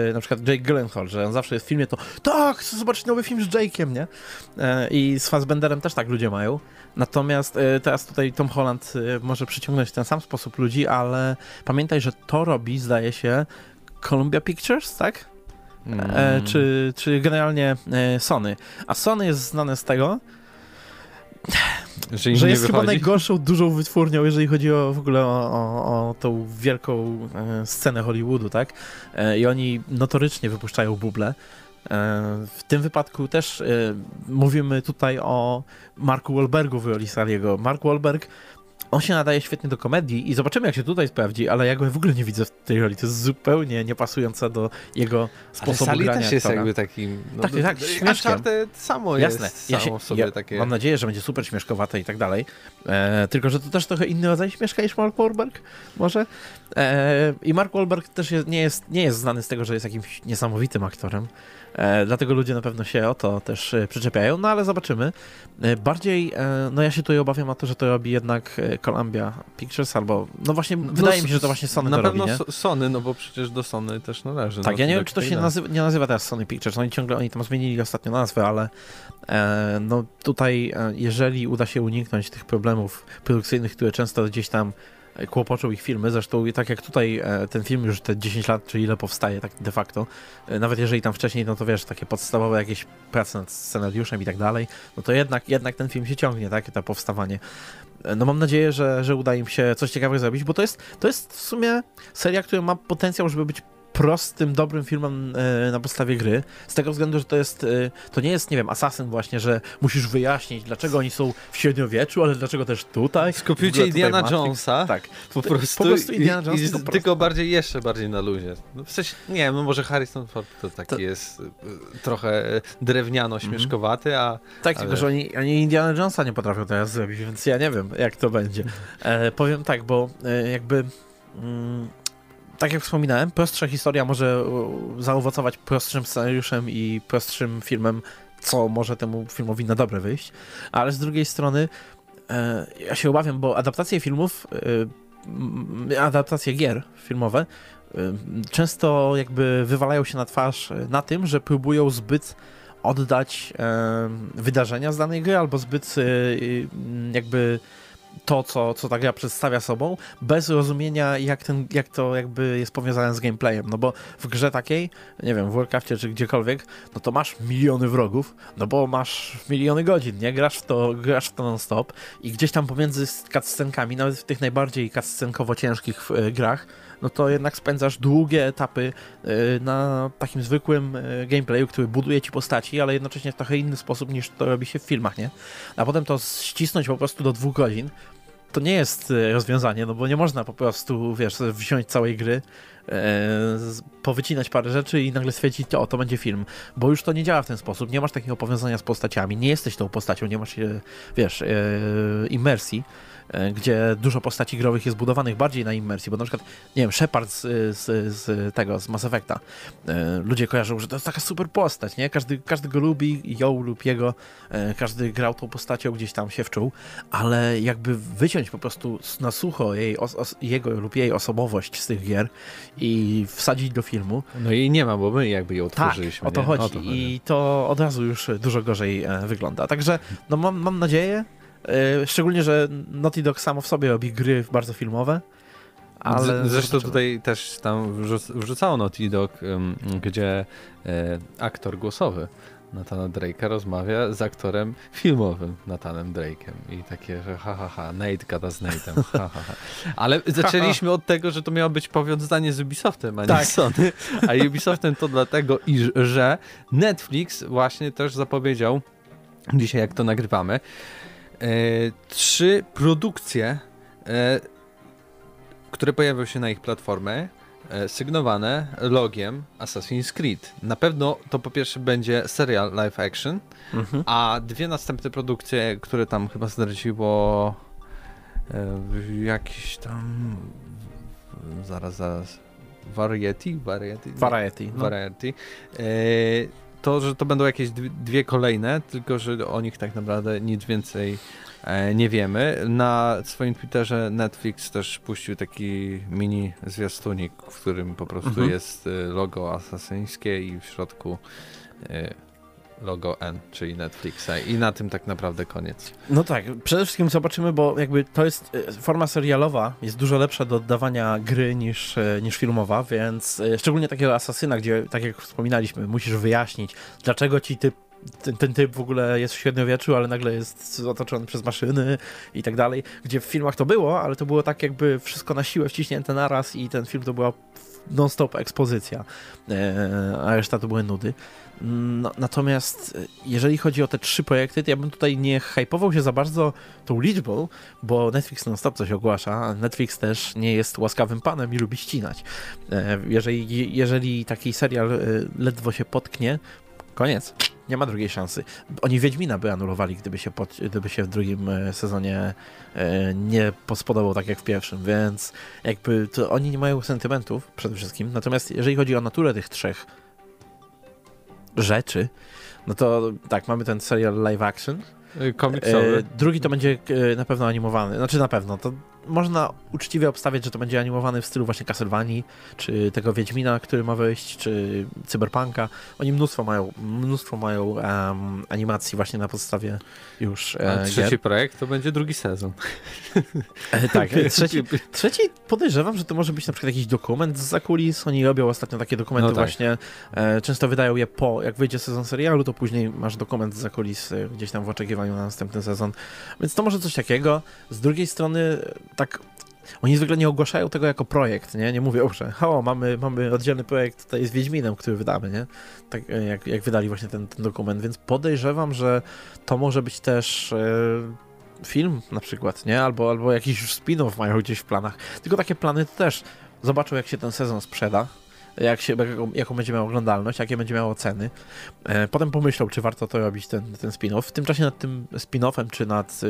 e, na przykład Jake Gyllenhaal, że on zawsze jest w filmie, to tak, chcę zobaczyć nowy film z Jake'iem, nie? E, I z Fassbenderem też tak ludzie mają. Natomiast e, teraz tutaj Tom Holland e, może przyciągnąć w ten sam sposób ludzi, ale pamiętaj, że to robi, zdaje się, Columbia Pictures, tak? E, Mm. czy, czy generalnie e, Sony. A Sony jest znane z tego, że, im że nie jest chyba najgorszą dużą wytwórnią, jeżeli chodzi o w ogóle o, o, o tą wielką e, scenę Hollywoodu, tak? E, I oni notorycznie wypuszczają buble. E, w tym wypadku też e, mówimy tutaj o Marku Wahlbergu w roli Saliego. Mark Wahlberg on się nadaje świetnie do komedii i zobaczymy, jak się tutaj sprawdzi, ale ja go w ogóle nie widzę w tej roli. To jest zupełnie niepasujące do jego Ale sposobu Sali grania też jest aktora. jakby takim... No, Tak, tak, śmieszkiem. Samo Jasne, jest ja samo się, sobie ja takie... mam nadzieję, że będzie super śmieszkowate i tak dalej. E, tylko, że to też trochę inny rodzaj śmieszka niż Mark Wahlberg, może. E, I Mark Wahlberg też jest, nie, jest, nie jest znany z tego, że jest jakimś niesamowitym aktorem. E, dlatego ludzie na pewno się o to też e, przyczepiają, no ale zobaczymy. E, bardziej, no ja się tutaj obawiam o to, że to robi jednak Columbia Pictures albo, no właśnie, wydaje mi się, że to właśnie Sony Na to pewno robi, nie? So- Sony, no bo przecież do Sony też należy. Tak, no, ja nie wiem, czy to się nazywa, nie nazywa teraz Sony Pictures. Oni ciągle, oni tam zmienili ostatnio nazwę, ale e, no tutaj, jeżeli uda się uniknąć tych problemów produkcyjnych, które często gdzieś tam kłopoczą ich filmy, zresztą tak jak tutaj e, ten film już te 10 lat, czy ile powstaje tak de facto, e, nawet jeżeli tam wcześniej, no to wiesz, takie podstawowe jakieś prace nad scenariuszem i tak dalej, no to jednak, jednak ten film się ciągnie, tak, to powstawanie. E, No mam nadzieję, że, że uda im się coś ciekawego zrobić, bo to jest, to jest w sumie seria, która ma potencjał, żeby być prostym, dobrym filmem e, na podstawie gry, z tego względu, że to jest, e, to nie jest, nie wiem, Assassin właśnie, że musisz wyjaśnić, dlaczego oni są w średniowieczu, ale dlaczego też tutaj. Skupicie Indiana Jonesa, tak. po prostu, po prostu Indiana Jones, i, i tylko, tylko bardziej, jeszcze bardziej na luzie. No w sensie, nie no może Harrison Ford to taki To- jest y, trochę drewniano-śmieszkowaty, a Tak, Ale- tylko że oni, oni Indiana Jonesa nie potrafią teraz zrobić, więc ja nie wiem, jak to będzie. E, powiem tak, bo e, jakby. Mm, tak jak wspominałem, prostsza historia może u, zaowocować prostszym scenariuszem i prostszym filmem, co może temu filmowi na dobre wyjść, ale z drugiej strony e, ja się obawiam, bo adaptacje filmów, e, adaptacje gier filmowe e, często jakby wywalają się na twarz e, na tym, że próbują zbyt oddać e, wydarzenia z danej gry, albo zbyt e, jakby to, co, co ta gra przedstawia sobą, bez rozumienia, jak, ten, jak to jakby jest powiązane z gameplayem. No bo w grze takiej, nie wiem, w Warcraftie czy gdziekolwiek, no to masz miliony wrogów, no bo masz miliony godzin, nie? Grasz w to, grasz to non-stop i gdzieś tam pomiędzy cutscenkami, nawet w tych najbardziej cutscenkowo ciężkich e, grach, no to jednak spędzasz długie etapy e, na takim zwykłym e, gameplayu, który buduje ci postaci, ale jednocześnie w trochę inny sposób niż to robi się w filmach, nie? A potem to ścisnąć po prostu do dwóch godzin, to nie jest e, rozwiązanie, no bo nie można po prostu, wiesz, wziąć całej gry, e, powycinać parę rzeczy i nagle stwierdzić, o, to będzie film, bo już to nie działa w ten sposób, nie masz takiego powiązania z postaciami, nie jesteś tą postacią, nie masz, wiesz, e, imersji, gdzie dużo postaci growych jest budowanych bardziej na imersji, bo na przykład, nie wiem, Shepard z, z, z tego, z Mass Effecta, e, ludzie kojarzą, że to jest taka super postać, nie? Każdy, każdy go lubi, ją lub jego, e, każdy grał tą postacią, gdzieś tam się wczuł, ale jakby wyciąć po prostu na sucho jej, os, os, jego lub jej osobowość z tych gier i wsadzić do filmu, no i nie ma, bo my jakby ją tak, tworzyliśmy. o to nie? chodzi. I to od razu już dużo gorzej e, wygląda. Także no mam, mam nadzieję, e, szczególnie, że Naughty Dog samo w sobie robi gry bardzo filmowe, ale... Zresztą tutaj też tam wrzuc, wrzucało Naughty Dog, gdzie e, aktor głosowy Nathana Drake'a rozmawia z aktorem filmowym Nathanem Drake'em i takie, że ha ha ha, Nate gada z Nate'em, ha ha ha. Ale zaczęliśmy od tego, że to miało być powiązanie z Ubisoftem, a nie Tak. Sony, a Ubisoftem to dlatego, iż, że Netflix właśnie też zapowiedział, dzisiaj jak to nagrywamy, e, trzy produkcje e, które pojawią się na ich platformę, e, sygnowane logiem Assassin's Creed. Na pewno to po pierwsze będzie serial live action, Mhm. a dwie następne produkcje, które tam chyba zdradziło e, jakiś tam zaraz, zaraz Variety? Variety? Variety. No. Variety. E, to, że to będą jakieś dwie, kolejne, tylko że o nich tak naprawdę nic więcej e, nie wiemy. Na swoim Twitterze Netflix też puścił taki mini zwiastunik, w którym po prostu Mhm. jest e, logo asasyńskie i w środku e, logo N, czyli Netflixa i na tym tak naprawdę koniec. No tak, przede wszystkim zobaczymy, bo jakby to jest e, forma serialowa, jest dużo lepsza do oddawania gry niż, e, niż filmowa, więc e, szczególnie takiego asasyna, gdzie, tak jak wspominaliśmy, musisz wyjaśnić, dlaczego ci typ ten, ten typ w ogóle jest w średniowieczu, ale nagle jest otoczony przez maszyny i tak dalej, gdzie w filmach to było, ale to było tak jakby wszystko na siłę wciśnięte naraz i ten film to była non-stop ekspozycja, e, a reszta to były nudy. No, natomiast e, jeżeli chodzi o te trzy projekty, to ja bym tutaj nie hypował się za bardzo tą liczbą, bo Netflix non-stop coś ogłasza, Netflix też nie jest łaskawym panem i lubi ścinać. E, Jeżeli, jeżeli taki serial e, ledwo się potknie, koniec. Nie ma drugiej szansy. Oni Wiedźmina by anulowali, gdyby się, pod, gdyby się w drugim sezonie nie pospodobał tak jak w pierwszym, więc jakby to oni nie mają sentymentów przede wszystkim. Natomiast jeżeli chodzi o naturę tych trzech rzeczy, no to tak, mamy ten serial live action. E, Komiksowy. E, drugi to będzie e, na pewno animowany. Znaczy na pewno, to można uczciwie obstawiać, że to będzie animowany w stylu właśnie Castlevanii, czy tego Wiedźmina, który ma wyjść, czy Cyberpunka. Oni mnóstwo mają, mnóstwo mają em, animacji właśnie na podstawie już A e, trzeci gier. projekt to będzie drugi sezon. E, tak, trzeci, Trzeci podejrzewam, że to może być na przykład jakiś dokument z zakulis. Oni robią ostatnio takie dokumenty No tak. właśnie. E, często wydają je po, jak wyjdzie sezon serialu, to później masz dokument z zakulis e, gdzieś tam w oczekiwaniu na następny sezon. Więc to może coś takiego. Z drugiej strony, tak oni zwykle nie ogłaszają tego jako projekt, nie? Nie mówią, że o, mamy, mamy oddzielny projekt tutaj z Wiedźminem, który wydamy, nie? Tak e, jak, jak wydali właśnie ten, ten dokument, więc podejrzewam, że to może być też e, film na przykład, nie? Albo, albo jakiś spin-off mają gdzieś w planach. Tylko takie plany to też zobaczą, jak się ten sezon sprzeda, jak się, jaką, jaką będzie miał oglądalność, jakie będzie miało ceny. E, potem pomyślą, czy warto to robić, ten, ten spin-off. W tym czasie nad tym spin-offem, czy nad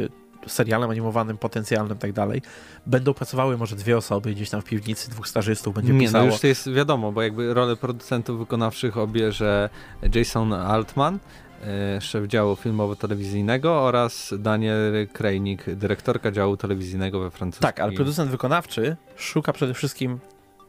serialem animowanym, potencjalnym, tak dalej, będą pracowały może dwie osoby gdzieś tam w piwnicy, dwóch stażystów będzie Nie, pisało. no już to jest wiadomo, bo jakby rolę producentów wykonawczych obierze Jason Altman, e, szef działu filmowo-telewizyjnego oraz Daniel Krajnik, dyrektorka działu telewizyjnego we Francji. Tak, ale producent wykonawczy szuka przede wszystkim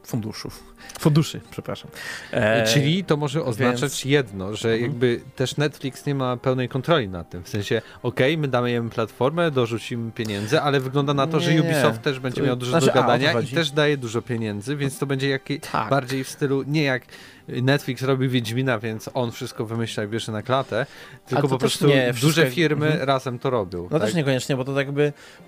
funduszów. Funduszy, przepraszam. E, Czyli to może oznaczać więc- jedno, że Mhm. jakby też Netflix nie ma pełnej kontroli nad tym. W sensie, okej, my damy im platformę, dorzucimy pieniędzy, ale wygląda na to, że Nie, Ubisoft też będzie to- miał dużo znaczy, do a, gadania i chodzi. też daje dużo pieniędzy, więc to będzie jakiś tak. bardziej w stylu, nie jak Netflix robi Wiedźmina, więc on wszystko wymyśla i bierze na klatę, tylko po prostu nie, wszystko- duże firmy Mhm. razem to robią. No tak? też niekoniecznie, bo to tak jakby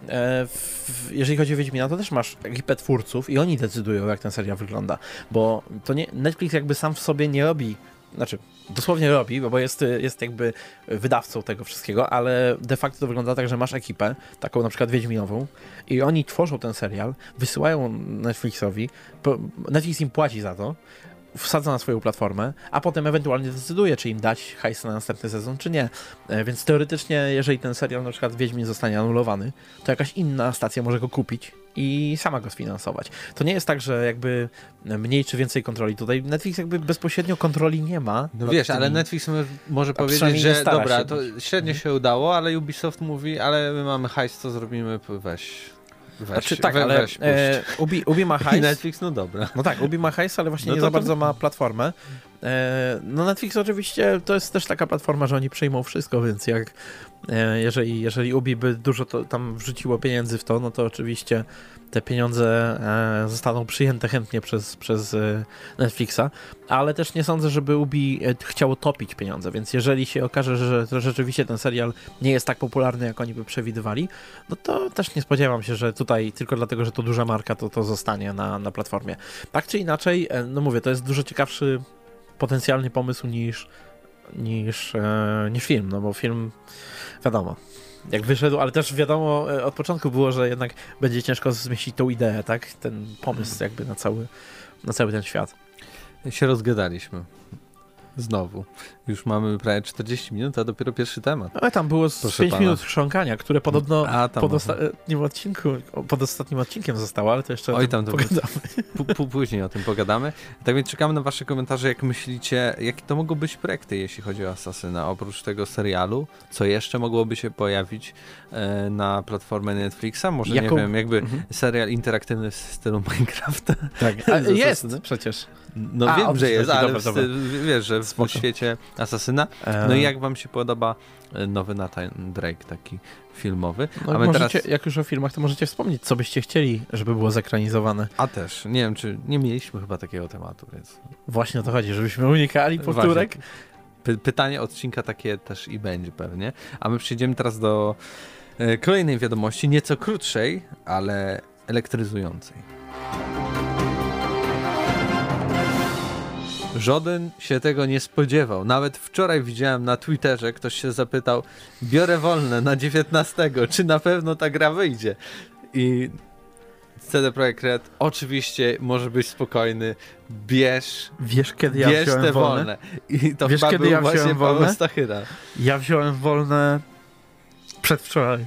e, w, jeżeli chodzi o Wiedźmina, to też masz ekipę twórców i oni decydują, jak ten serial wygląda. Bo to nie, Netflix jakby sam w sobie nie robi, znaczy dosłownie robi, bo jest, jest jakby wydawcą tego wszystkiego, ale de facto to wygląda tak, że masz ekipę, taką na przykład Wiedźminową i oni tworzą ten serial, wysyłają Netflixowi, Netflix im płaci za to, wsadza na swoją platformę, a potem ewentualnie decyduje, czy im dać hajs na następny sezon, czy nie. E, Więc teoretycznie, jeżeli ten serial na przykład Wiedźmin zostanie anulowany, to jakaś inna stacja może go kupić i sama go sfinansować. To nie jest tak, że jakby mniej czy więcej kontroli. Tutaj Netflix jakby bezpośrednio kontroli nie ma. No wiesz, tymi- ale Netflix mo- może powiedzieć, że dobra, się to średnio się udało, ale Ubisoft mówi, ale my mamy hajs, co zrobimy, weź. Weź, Znaczy, tak, we, ale weź, e, Ubi, Ubi ma hajs. Netflix, no dobra. No tak, Ubi ma hajs, ale właśnie No nie za to- bardzo ma platformę. E, no Netflix oczywiście to jest też taka platforma, że oni przyjmą wszystko, więc jak e, jeżeli, jeżeli Ubi by dużo tam wrzuciło pieniędzy w to, no to oczywiście te pieniądze e, zostaną przyjęte chętnie przez, przez e, Netflixa, ale też nie sądzę, żeby Ubi e, chciało topić pieniądze, więc jeżeli się okaże, że, rzeczywiście ten serial nie jest tak popularny, jak oni by przewidywali, no to też nie spodziewam się, że tutaj tylko dlatego, że to duża marka, to to zostanie na, na platformie. Tak czy inaczej, no mówię, to jest dużo ciekawszy potencjalnie pomysł niż, niż, niż film, no bo film, wiadomo, jak wyszedł, ale też wiadomo, e, od początku było, że jednak będzie ciężko zmieścić tą ideę, tak? Ten pomysł jakby na cały, na cały ten świat. Się rozgadaliśmy. Znowu. Już mamy prawie 40 minut, a dopiero pierwszy temat. Ale tam było z Proszę 5 pana. minut chrząkania, które podobno A pod ostatnim odcinku, pod ostatnim odcinkiem zostało, ale to jeszcze o Oj, tam pogadamy. Później o tym pogadamy. Tak więc czekamy na wasze komentarze, jak myślicie, jakie to mogą być projekty, jeśli chodzi o Asasyna, oprócz tego serialu, co jeszcze mogłoby się pojawić e, na platformie Netflixa? Może, Jaką- nie wiem, jakby Mhm. serial interaktywny w stylu Minecrafta? Tak, jest przecież. No A, wiem, że jest, ale dobra, dobra. wiesz, że w Spoko. świecie Asasyna. E, No i jak wam się podoba e, nowy Nathan Drake, taki filmowy? No a my możecie, teraz... jak już o filmach, to możecie wspomnieć, co byście chcieli, żeby było zekranizowane. A też, nie wiem, czy nie mieliśmy chyba takiego tematu, więc... Właśnie o to chodzi, żebyśmy unikali powtórek. Właśnie. Py pytanie odcinka takie też i będzie pewnie. A my przejdziemy teraz do e, kolejnej wiadomości, nieco krótszej, ale elektryzującej. Żaden się tego nie spodziewał. Nawet wczoraj widziałem na Twitterze, ktoś się zapytał, biorę wolne na 19, czy na pewno ta gra wyjdzie? I CD Projekt Red oczywiście może być spokojny, bierz Wiesz, kiedy ja Bierz wziąłem te wolne? wolne. I to Wiesz, chyba kiedy był ja właśnie wziąłem Paweł wolne? Stachyra. Ja wziąłem wolne przedwczoraj.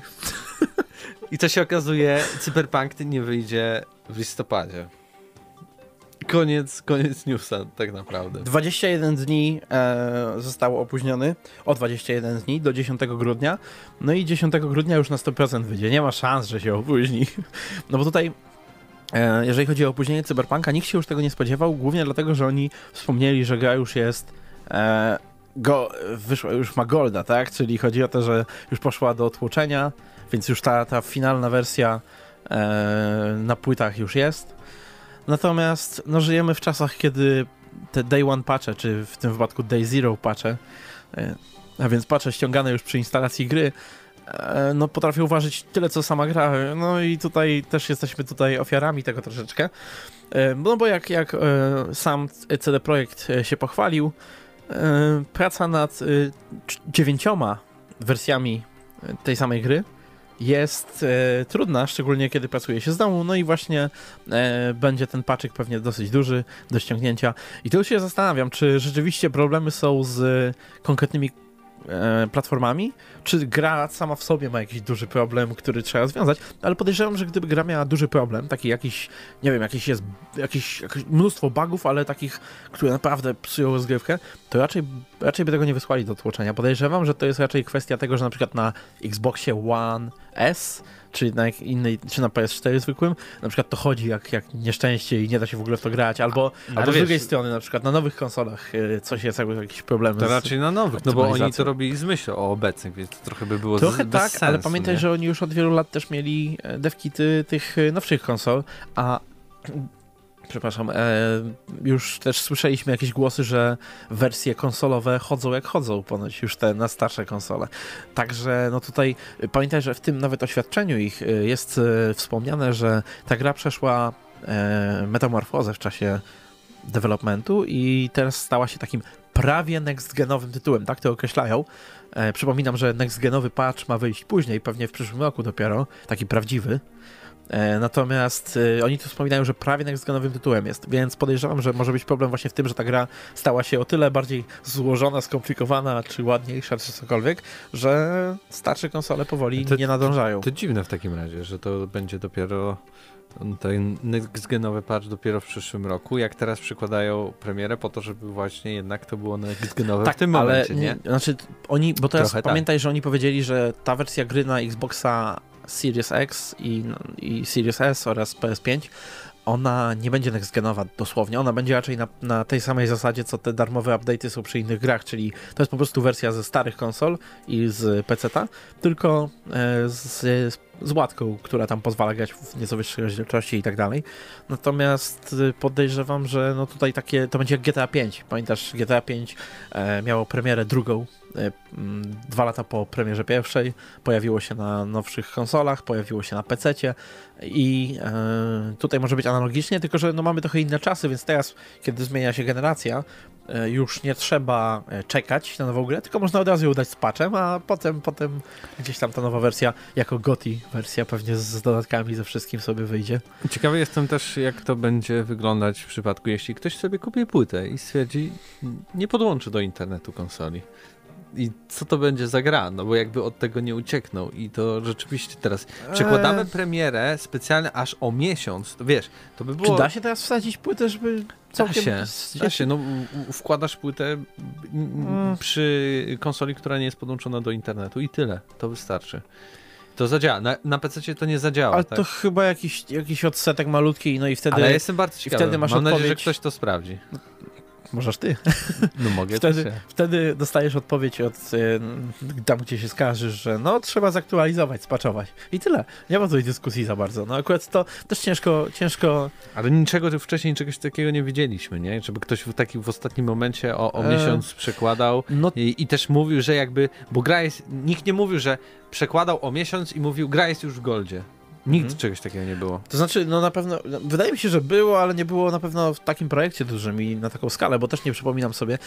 I to się okazuje, Cyberpunk nie wyjdzie w listopadzie. Koniec, koniec newsa tak naprawdę. 21 dni e, zostało opóźniony, o 21 dni do 10 grudnia. No i 10 grudnia już na 100% wyjdzie. Nie ma szans, że się opóźni. No bo tutaj, e, jeżeli chodzi o opóźnienie Cyberpunka, nikt się już tego nie spodziewał, głównie dlatego, że oni wspomnieli, że gra już jest. E, go, wyszła, już ma Golda, tak? Czyli chodzi o to, że już poszła do otłoczenia, więc już ta, ta finalna wersja e, na płytach już jest. Natomiast no, żyjemy w czasach, kiedy te day one patche, czy w tym wypadku day zero patche, e, a więc patche ściągane już przy instalacji gry, e, no potrafią uważać tyle, co sama gra. No i tutaj też jesteśmy tutaj ofiarami tego troszeczkę. E, no bo jak, jak sam CD Projekt się pochwalił, praca nad dziewięcioma wersjami tej samej gry jest e, trudna, szczególnie kiedy pracuje się z domu, no i właśnie e, będzie ten paczyk pewnie dosyć duży do ściągnięcia. I tu się zastanawiam, czy rzeczywiście problemy są z konkretnymi platformami, czy gra sama w sobie ma jakiś duży problem, który trzeba rozwiązać, ale podejrzewam, że gdyby gra miała duży problem, taki jakiś, nie wiem, jakiś jest, jakiś, mnóstwo bugów, ale takich, które naprawdę psują rozgrywkę, to raczej, raczej by tego nie wysłali do tłoczenia. Podejrzewam, że to jest raczej kwestia tego, że na przykład na Xboxie One S, czy na innej, czy na PS4 zwykłym, na przykład to chodzi jak, jak nieszczęście i nie da się w ogóle w to grać, albo, ale albo z drugiej strony, na przykład na nowych konsolach y, coś jest, jakby jakieś problemy To z, raczej na nowych, no bo oni to robili z myślą o obecnych, więc to trochę by było Trochę z, tak, sensu, ale pamiętaj, nie? że oni już od wielu lat też mieli e, devkity tych e, nowszych konsol, a przepraszam, e, już też słyszeliśmy jakieś głosy, że wersje konsolowe chodzą jak chodzą, ponoć już te na starsze konsole. Także no tutaj pamiętaj, że w tym nawet oświadczeniu ich e, jest e, wspomniane, że ta gra przeszła metamorfozę w czasie developmentu i teraz stała się takim prawie next-genowym tytułem, tak to określają. Przypominam, że next-genowy patch ma wyjść później, pewnie w przyszłym roku dopiero, taki prawdziwy. E, natomiast e, oni tu wspominają, że prawie next-genowym tytułem jest, więc podejrzewam, że może być problem właśnie w tym, że ta gra stała się o tyle bardziej złożona, skomplikowana, czy ładniejsza, czy cokolwiek, że starsze konsole powoli To- nie nadążają. To dziwne w takim razie, że to będzie dopiero ten next-genowy patch dopiero w przyszłym roku, jak teraz przykładają premierę po to, żeby właśnie jednak to było next-genowe w tym ale momencie, nie? Znaczy, oni, bo teraz Trochę tak. pamiętaj, że oni powiedzieli, że ta wersja gry na Xboxa Series X i, i Series S oraz PS5 ona nie będzie next-genowa dosłownie, ona będzie raczej na, na tej samej zasadzie, co te darmowe update'y są przy innych grach, czyli to jest po prostu wersja ze starych konsol i z PC-ta, tylko e, z, z łatką, która tam pozwala grać w nieco wyższej rozdzielczości i tak dalej. Natomiast y, podejrzewam, że no tutaj takie, to będzie jak GTA 5. Pamiętasz, GTA 5 e, miało premierę drugą dwa lata po premierze pierwszej, pojawiło się na nowszych konsolach, pojawiło się na PC-cie i e, tutaj może być analogicznie, tylko że no mamy trochę inne czasy, więc teraz, kiedy zmienia się generacja, e, już nie trzeba e, czekać na nową grę, tylko można od razu ją dać z patchem, a potem, potem gdzieś tam ta nowa wersja, jako GOTI wersja pewnie z dodatkami, ze wszystkim sobie wyjdzie. Ciekawy jestem też, jak to będzie wyglądać w przypadku, jeśli ktoś sobie kupi płytę i stwierdzi, nie podłączy do internetu konsoli. I co to będzie za gra? No bo jakby od tego nie ucieknął. I to rzeczywiście teraz przekładamy Eee. premierę specjalnie aż o miesiąc. To wiesz, to by Czy było. da się teraz wsadzić płytę, żeby Da całkiem... się, da się. No, wkładasz płytę Mm. przy konsoli, która nie jest podłączona do internetu i tyle. To wystarczy. To zadziała. Na, na PC to nie zadziała. Ale tak? to chyba jakiś, jakiś odsetek malutki, no i wtedy Ale ja jestem bardzo ciekawy. wtedy masz Mam nadzieję, że odpowiedź. ktoś to sprawdzi. Możesz ty. No mogę Wtedy, wtedy dostajesz odpowiedź od y, tam, gdzie się skarżysz, że no trzeba zaktualizować, spaczować. I tyle. Nie ma tutaj dyskusji za bardzo. No akurat to też ciężko, ciężko. Ale niczego wcześniej czegoś takiego nie widzieliśmy, nie? Żeby ktoś w takim w ostatnim momencie o, o E. miesiąc przekładał No i, i też mówił, że jakby, bo gra jest, nikt nie mówił, że przekładał o miesiąc i mówił, gra jest już w goldzie. Nikt Mhm. czegoś takiego nie było. to znaczy, no na pewno, no, wydaje mi się, że było, ale nie było na pewno w takim projekcie dużym i na taką skalę, bo też nie przypominam sobie.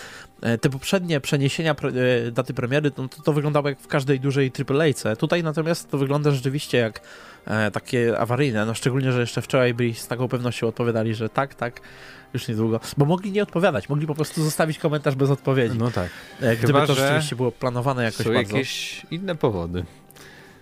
E, Te poprzednie przeniesienia pre, e, daty premiery, no, to, to wyglądało jak w każdej dużej AAA-ce. Tutaj natomiast to wygląda rzeczywiście jak e, takie awaryjne, no szczególnie, że jeszcze wczoraj byli z taką pewnością odpowiadali, że tak, tak, już niedługo. Bo mogli nie odpowiadać, mogli po prostu zostawić komentarz bez odpowiedzi. No tak. E, Gdyby chyba, to rzeczywiście było planowane jakoś Są bardzo. jakieś inne powody,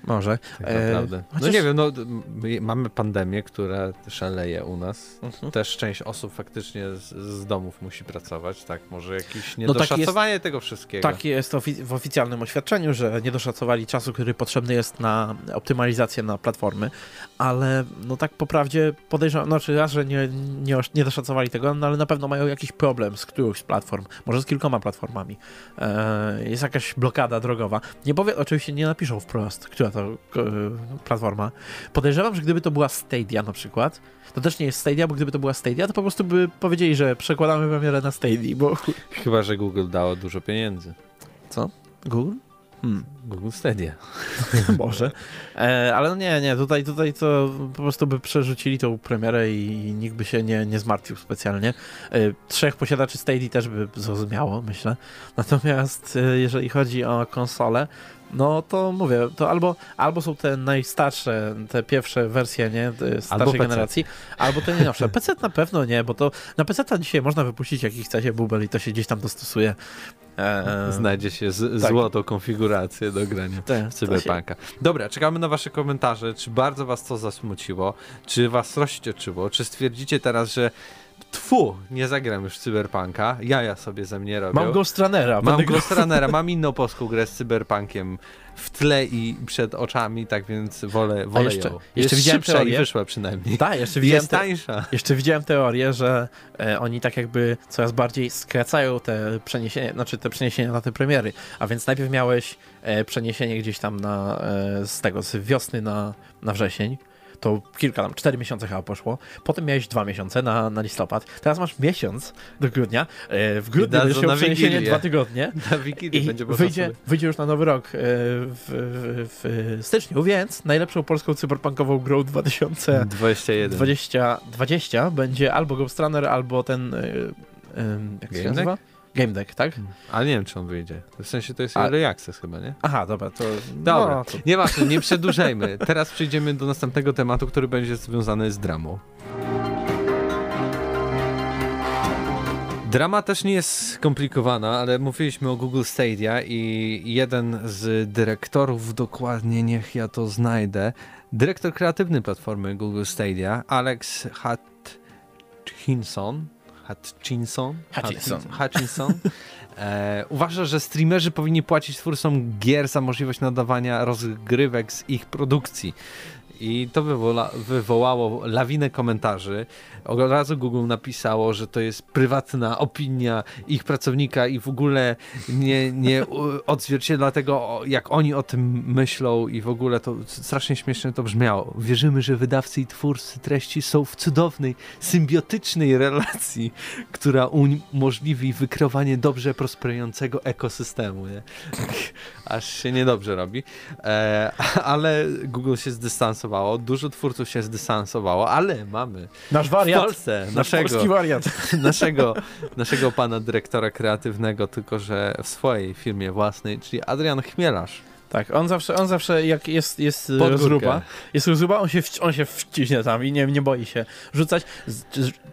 Może. tak E, naprawdę. No chociaż- nie wiem, no my mamy pandemię, która szaleje u nas. Mhm. Też część osób faktycznie z, z domów musi pracować, tak? Może jakieś No tak niedoszacowanie tego wszystkiego. Tak jest w oficjalnym oświadczeniu, że nie doszacowali czasu, który potrzebny jest na optymalizację na platformy, ale no tak po prawdzie podejrzewam, znaczy raz, że nie, nie, nie doszacowali tego, no ale na pewno mają jakiś problem z którąś z platform, może z kilkoma platformami. E, jest jakaś blokada drogowa. Nie powie, oczywiście nie napiszą wprost, która to platforma. Podejrzewam, że gdyby to była Stadia na przykład, to też nie jest Stadia, bo gdyby to była Stadia, to po prostu by powiedzieli, że przekładamy premierę na Stadia, bo Chyba, że Google dało dużo pieniędzy. Google? Hmm. Google Stadia. Może. E, ale no nie, nie, tutaj, tutaj to po prostu by przerzucili tą premierę i, nikt by się nie, nie zmartwił specjalnie. E, trzech posiadaczy Stadia też by zrozumiało, myślę. Natomiast e, jeżeli chodzi o konsolę, no to mówię, to albo, albo są te najstarsze, te pierwsze wersje, nie, starszej PC. generacji, albo te najnowsze. PC na pewno nie, bo to na PC dzisiaj można wypuścić jaki chcecie bubel i to się gdzieś tam dostosuje. E, Znajdzie się z, tak. złotą konfigurację do grania. te, w Cyberpunka. Dobra, czekamy na wasze komentarze. Czy bardzo was to zasmuciło? Czy was rozścieczyło? Czy stwierdzicie teraz, że tfu, nie zagram już Cyberpunka? Jaja sobie ze mnie robią. Mam Ghost Runnera. Mam będę grał- Ghost Runnera, mam inną polską grę z Cyberpunkiem w tle i przed oczami, tak więc wolę, wolę jeszcze- ją. jeszcze Jest widziałem szybsza teorię. i wyszła przynajmniej. Tak, jeszcze widziałem, Jest te, tańsza. jeszcze widziałem teorię, że e, oni tak jakby coraz bardziej skracają te przeniesienia, znaczy te przeniesienia na te premiery. A więc najpierw miałeś e, przeniesienie gdzieś tam na, e, z tego, z wiosny na, na wrzesień. To kilka tam, cztery miesiące chyba poszło. Potem miałeś dwa miesiące na, na listopad. Teraz masz miesiąc do grudnia. E, w grudniu na przeniesienie Wigilię. dwa tygodnie. Na Wigilii I będzie wyjdzie, sobie... wyjdzie już na nowy rok e, w, w, w styczniu, więc najlepszą polską cyberpunkową grą 2000 21. 20, 20 będzie albo Ghost Runner, albo ten. y, jak Game się nazywa? Game Deck, tak? Ale nie wiem, czy on wyjdzie. W sensie to jest A- Early Access chyba, nie? Aha, dobra, to. Dobra, No, to nieważne, nie przedłużajmy. Teraz przejdziemy do następnego tematu, który będzie związany z dramą. Drama też nie jest skomplikowana, ale mówiliśmy o Google Stadia i jeden z dyrektorów, dokładnie niech ja to znajdę, dyrektor kreatywny platformy Google Stadia, Alex Hutchinson, Hutchinson, Hutchinson. Hutchinson e, uważa, że streamerzy powinni płacić twórcom gier za możliwość nadawania rozgrywek z ich produkcji. I to wywołało lawinę komentarzy. Od razu Google napisało, że to jest prywatna opinia ich pracownika i w ogóle nie, nie odzwierciedla tego, jak oni o tym myślą i w ogóle to strasznie śmiesznie to brzmiało. Wierzymy, że wydawcy i twórcy treści są w cudownej, symbiotycznej relacji, która umożliwi wykreowanie dobrze prosperującego ekosystemu. Nie? Aż się niedobrze robi. E, ale Google się zdystansowało, dużo twórców się zdystansowało, ale mamy Nasz w wariat. Polsce Nasz naszego, polski wariat. naszego, naszego pana dyrektora kreatywnego, tylko że w swojej firmie własnej, czyli Adrian Chmielarz. Tak, on zawsze, on zawsze jak jest, jest górkę. rozruba, jest rozruba, on się, on się wciśnie tam i nie, nie boi się rzucać.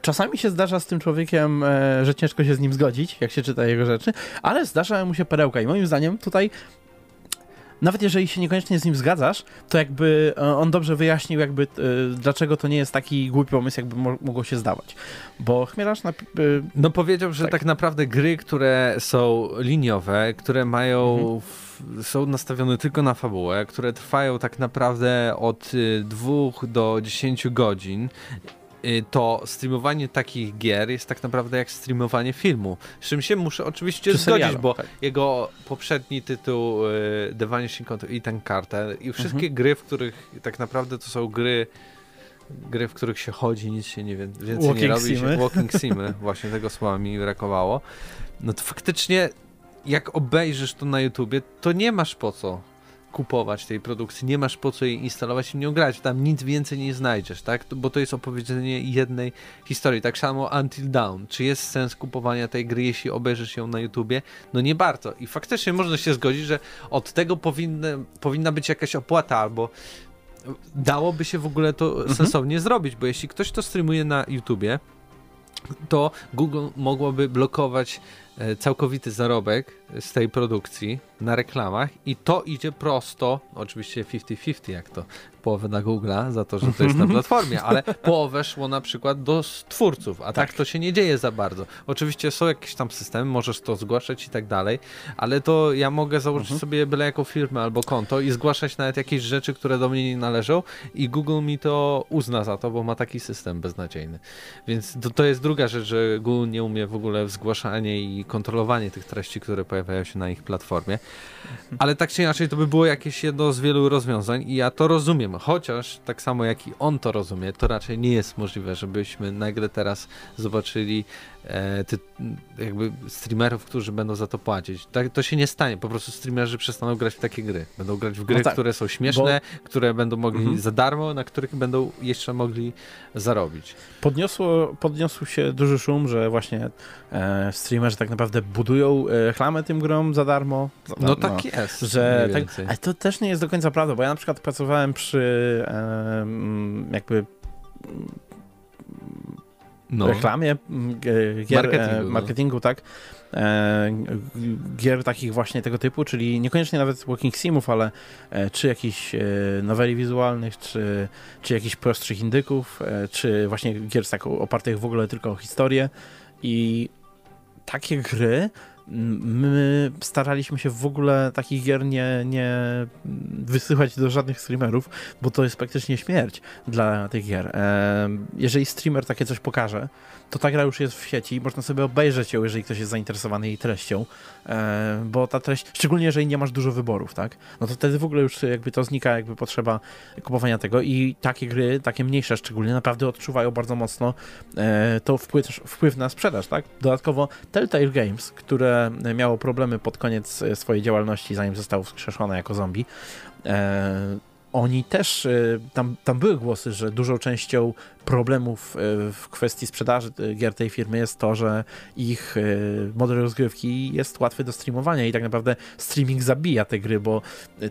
Czasami się zdarza z tym człowiekiem, e, że ciężko się z nim zgodzić, jak się czyta jego rzeczy, ale zdarza mu się perełka i moim zdaniem tutaj nawet jeżeli się niekoniecznie z nim zgadzasz, to jakby e, on dobrze wyjaśnił jakby e, dlaczego to nie jest taki głupi pomysł, jakby mo mogło się zdawać. Bo Chmielarz na, e, No powiedział, że tak. Tak. naprawdę gry, które są liniowe, które mają, Mhm. są nastawione tylko na fabułę, które trwają tak naprawdę od y, 2 do 10 godzin, to streamowanie takich gier jest tak naprawdę jak streamowanie filmu. Z czym się muszę oczywiście Czy zgodzić, serialu, bo tak. jego poprzedni tytuł y, The Vanishing of Ethan Carter i wszystkie Mhm. gry, w których tak naprawdę to są gry gry, w których się chodzi, nic się nie wie, więcej nie Walking robi. simy. Się, walking simy, właśnie tego słowa mi brakowało. No to faktycznie jak obejrzysz to na YouTubie, to nie masz po co kupować tej produkcji, nie masz po co jej instalować i nią grać, tam nic więcej nie znajdziesz, tak? Bo to jest opowiedzenie jednej historii. Tak samo Until Dawn. Czy jest sens kupowania tej gry, jeśli obejrzysz ją na YouTubie? No nie bardzo. I faktycznie można się zgodzić, że od tego powinny, powinna być jakaś opłata albo dałoby się w ogóle to Mhm. sensownie zrobić, bo jeśli ktoś to streamuje na YouTubie, to Google mogłoby blokować e, całkowity zarobek z tej produkcji na reklamach i to idzie prosto, oczywiście 50-50 jak to, połowę na Google'a za to, że to jest na platformie, ale połowę szło na przykład do twórców, a tak. to się nie dzieje za bardzo. Oczywiście są jakieś tam systemy, możesz to zgłaszać i tak dalej, ale to ja mogę założyć sobie byle jaką firmę albo konto i zgłaszać nawet jakieś rzeczy, które do mnie nie należą i Google mi to uzna za to, bo ma taki system beznadziejny. Więc to, to jest druga rzecz, że Google nie umie w ogóle w zgłaszanie i kontrolowanie tych treści, które pojawiają się na ich platformie. Ale tak czy inaczej, to by było jakieś jedno z wielu rozwiązań i ja to rozumiem, chociaż tak samo jak i on to rozumie, to raczej nie jest możliwe, żebyśmy nagle teraz zobaczyli ty, jakby streamerów, którzy będą za to płacić. Tak, to się nie stanie, po prostu streamerzy przestaną grać w takie gry. Będą grać w gry, No tak, które są śmieszne, które będą mogli Mhm. za darmo, na których będą jeszcze mogli zarobić. Podniosło, podniosł się duży szum, że właśnie e, streamerzy tak naprawdę budują e, reklamę tym grom za darmo. No, tak jest. Że tak, ale to też nie jest do końca prawda, bo ja na przykład pracowałem przy e, jakby no. reklamie, gier, Marketingu, marketingu, no. tak, e, gier takich właśnie tego typu, czyli niekoniecznie nawet walking simów, ale e, czy jakichś e, noweli wizualnych, czy, czy jakichś prostszych indyków, czy właśnie gier z taką opartych w ogóle tylko o historię i takie gry my staraliśmy się w ogóle takich gier nie, nie wysyłać do żadnych streamerów, bo to jest praktycznie śmierć dla tych gier. E, jeżeli streamer takie coś pokaże, to ta gra już jest w sieci i można sobie obejrzeć ją, jeżeli ktoś jest zainteresowany jej treścią, e, bo ta treść, szczególnie jeżeli nie masz dużo wyborów, tak, no to wtedy w ogóle już jakby to znika jakby potrzeba kupowania tego i takie gry, takie mniejsze szczególnie, naprawdę odczuwają bardzo mocno e, to wpływ, wpływ na sprzedaż, tak. Dodatkowo Telltale Games, które miało problemy pod koniec e, swojej działalności, zanim zostało wskrzeszone jako zombie, e, oni też, e, tam, tam były głosy, że dużą częścią problemów w kwestii sprzedaży gier tej firmy jest to, że ich model rozgrywki jest łatwy do streamowania i tak naprawdę streaming zabija te gry, bo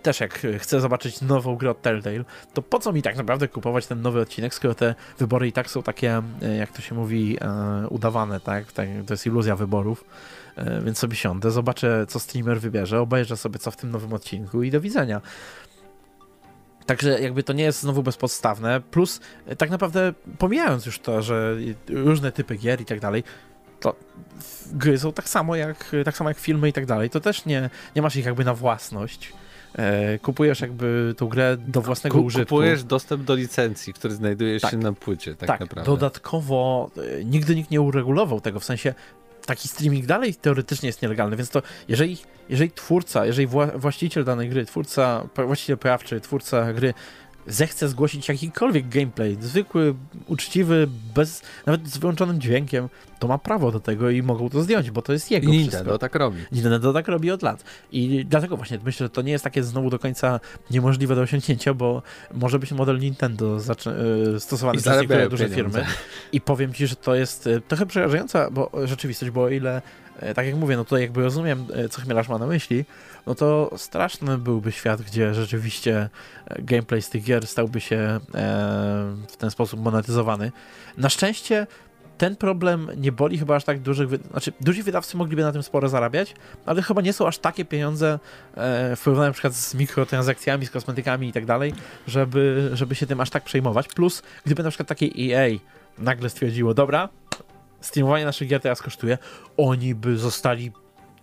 też jak chcę zobaczyć nową grę od Telltale, to po co mi tak naprawdę kupować ten nowy odcinek, skoro te wybory i tak są takie, jak to się mówi, udawane, tak? tak to jest iluzja wyborów. E, Więc sobie siądę, zobaczę, co streamer wybierze, obejrzę sobie, co w tym nowym odcinku i do widzenia. Także jakby to nie jest znowu bezpodstawne, plus e, tak naprawdę pomijając już to, że różne typy gier i tak dalej, to gry są tak samo jak, tak samo jak filmy i tak dalej, to też nie, nie masz ich jakby na własność. E, kupujesz jakby tą grę do własnego Ku- użytku. Kupujesz dostęp do licencji, który znajduje się Tak. na płycie, tak, tak, naprawdę. dodatkowo nigdy nikt nie uregulował tego, w sensie taki streaming dalej teoretycznie jest nielegalny, więc to jeżeli, jeżeli twórca, jeżeli wła- właściciel danej gry, twórca, właściciel prawczy, twórca gry zechce zgłosić jakikolwiek gameplay, zwykły, uczciwy, bez, nawet z wyłączonym dźwiękiem, to ma prawo do tego i mogą to zdjąć, bo to jest jego I wszystko. Nintendo tak robi. Nintendo tak robi od lat. I dlatego właśnie myślę, że to nie jest takie znowu do końca niemożliwe do osiągnięcia, bo może być model Nintendo y, stosowany przez niektóre duże pieniądze. firmy. I powiem ci, że to jest y, trochę przerażająca bo, rzeczywistość, bo o ile, tak jak mówię, no tutaj jakby rozumiem, co Chmielarz ma na myśli, no to straszny byłby świat, gdzie rzeczywiście e, gameplay z tych gier stałby się e, w ten sposób monetyzowany. Na szczęście ten problem nie boli chyba aż tak dużych, znaczy duzi wydawcy mogliby na tym sporo zarabiać, ale chyba nie są aż takie pieniądze e, w porównaniu na przykład z mikrotransakcjami, z kosmetykami i tak dalej, żeby, żeby się tym aż tak przejmować. Plus, gdyby na przykład takie EA nagle stwierdziło, dobra, streamowanie naszych gier teraz kosztuje, oni by zostali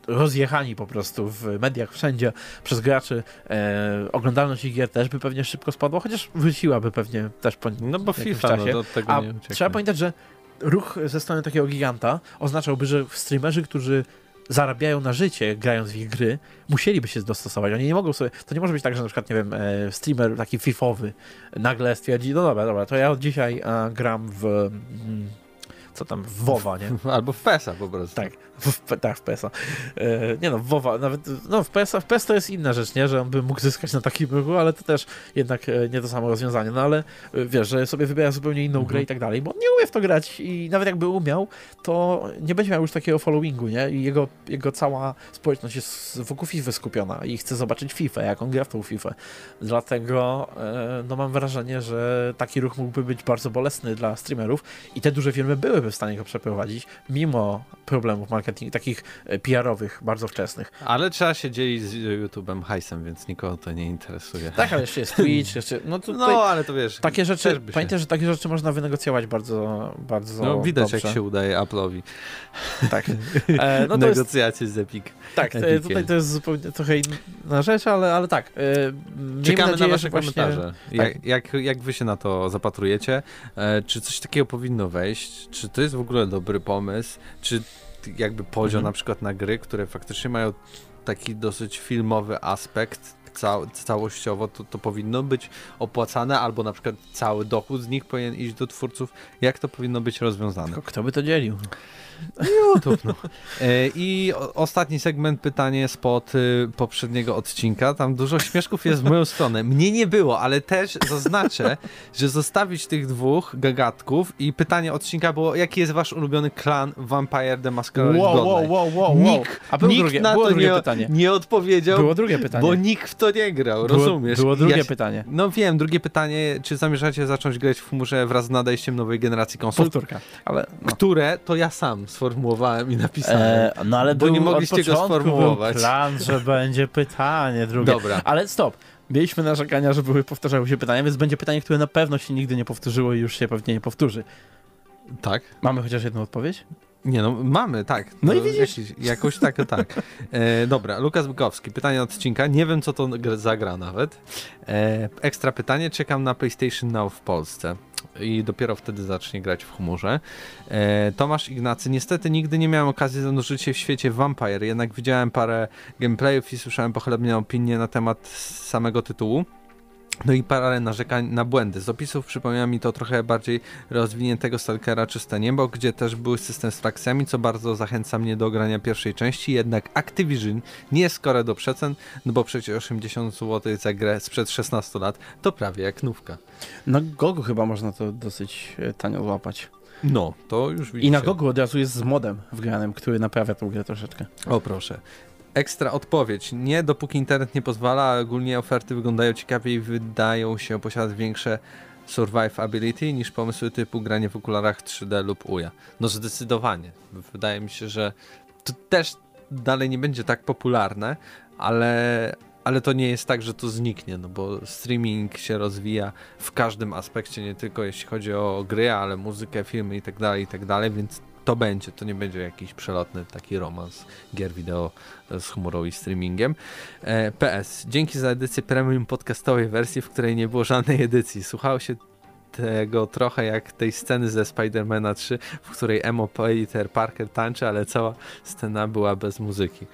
rozjechani po prostu w mediach wszędzie przez graczy. E, oglądalność ich gier też by pewnie szybko spadła, chociaż wróciłaby pewnie też po No bo FIFA, no, czasie. do tego A nie ucieknie. trzeba pamiętać, że ruch ze strony takiego giganta oznaczałby, że streamerzy, którzy zarabiają na życie grając w ich gry, musieliby się dostosować. Oni nie mogą sobie, to nie może być tak, że na przykład, nie wiem, e, streamer taki fifowy nagle stwierdzi, no dobra, dobra, to ja od dzisiaj gram w mm, co tam, w WoWa, nie? Albo w PESA po prostu. Tak, w, tak, w PESa. E, nie no, w WoWa, nawet, no w PESa, w PES to jest inna rzecz, nie, że on by mógł zyskać na takim ruchu, ale to też jednak e, nie to samo rozwiązanie, no ale e, wiesz, że sobie wybiera zupełnie inną Mhm. grę i tak dalej, bo on nie umie w to grać i nawet jakby umiał, to nie będzie miał już takiego followingu, nie, i jego, jego cała społeczność jest wokół FIFA skupiona i chce zobaczyć FIFA, jak on gra w tą FIFA. Dlatego, e, no mam wrażenie, że taki ruch mógłby być bardzo bolesny dla streamerów i te duże firmy byłyby w stanie go przeprowadzić, mimo problemów marketing, takich e, PR-owych, bardzo wczesnych. Ale trzeba się dzielić z YouTube'em hajsem, więc nikogo to nie interesuje. Tak, ale jeszcze jest Twitch, jeszcze, no to No, ale to wiesz, takie rzeczy, pamiętaj, że takie rzeczy można wynegocjować bardzo, bardzo no widać dobrze. jak się udaje Apple'owi. Tak. E, no to jest, Negocjacje z Epic. tak, e, Epiciem. tutaj to jest zupełnie trochę inna rzecz, ale, ale tak. E, Czekamy nadzieję, na wasze właśnie... komentarze. Jak, jak, jak wy się na to zapatrujecie? E, czy coś takiego powinno wejść? Czy to jest w ogóle dobry pomysł? Czy jakby podział Mhm. na przykład na gry, które faktycznie mają taki dosyć filmowy aspekt cał, całościowo, to, to powinno być opłacane, albo na przykład cały dochód z nich powinien iść do twórców. Jak to powinno być rozwiązane? Tylko kto by to dzielił? YouTube, no. E, I ostatni segment, pytanie spod y, poprzedniego odcinka. Tam dużo śmieszków jest w moją stronę. Mnie nie było, ale też zaznaczę, że zostawić tych dwóch gagatków i pytanie odcinka było, jaki jest wasz ulubiony klan Vampire the Masquerade Wow, wow, wow, wow, wow. Nikt, A było nikt drugie, na było to drugie nie, pytanie. nie odpowiedział, Było drugie pytanie. bo nikt w to nie grał, Było- rozumiesz? Było drugie ja się- pytanie. No wiem, drugie pytanie, czy zamierzacie zacząć grać w chmurze wraz z nadejściem nowej generacji konsol? Powtórka. Ale no. Które to ja sam sformułowałem i napisałem. E, no ale Bo nie mogliście go sformułować. Był plan, że będzie pytanie drugie. Dobra. Ale stop. Mieliśmy narzekania, że były powtarzały się pytania, więc będzie pytanie, które na pewno się nigdy nie powtórzyło i już się pewnie nie powtórzy. Tak? Mamy chociaż jedną odpowiedź? Nie no, mamy, tak. No To i widzisz. Jakiś, jakoś tak, tak. E, dobra, Lukas Bykowski, pytanie odcinka. Nie wiem, co to gr- zagra nawet. E, ekstra pytanie, czekam na PlayStation Now w Polsce. I dopiero wtedy zacznie grać w humorze. E, Tomasz Ignacy, niestety nigdy nie miałem okazji zanurzyć się w świecie Vampire, jednak widziałem parę gameplayów i słyszałem pochlebne opinie na temat samego tytułu. No i parę narzekań na błędy. Z opisów przypomina mi to trochę bardziej rozwiniętego Stalkera Czyste Niebo, gdzie też był system z frakcjami, co bardzo zachęca mnie do grania pierwszej części, jednak Activision nie jest skore do przecen, no bo przecież 80 zł za grę sprzed 16 lat to prawie jak nówka. Na Gogu chyba można to dosyć e, tanio złapać. No, to już widzicie. I na Gogu od razu jest z modem wgranym, który naprawia tą grę troszeczkę. O proszę. Ekstra odpowiedź. Nie, dopóki internet nie pozwala, ogólnie oferty wyglądają ciekawiej i wydają się posiadać większe survivability niż pomysły typu granie w okularach 3D lub UJA. No zdecydowanie. Wydaje mi się, że to też dalej nie będzie tak popularne, ale, ale to nie jest tak, że to zniknie, no bo streaming się rozwija w każdym aspekcie, nie tylko jeśli chodzi o gry, ale muzykę, filmy i tak dalej, i tak więc to będzie, to nie będzie jakiś przelotny taki romans gier wideo z humorą i streamingiem. E, PS, dzięki za edycję premium podcastowej wersji, w której nie było żadnej edycji. Słuchało się tego trochę jak tej sceny ze Spidermana 3, w której Emo Peter Parker tańczy, ale cała scena była bez muzyki.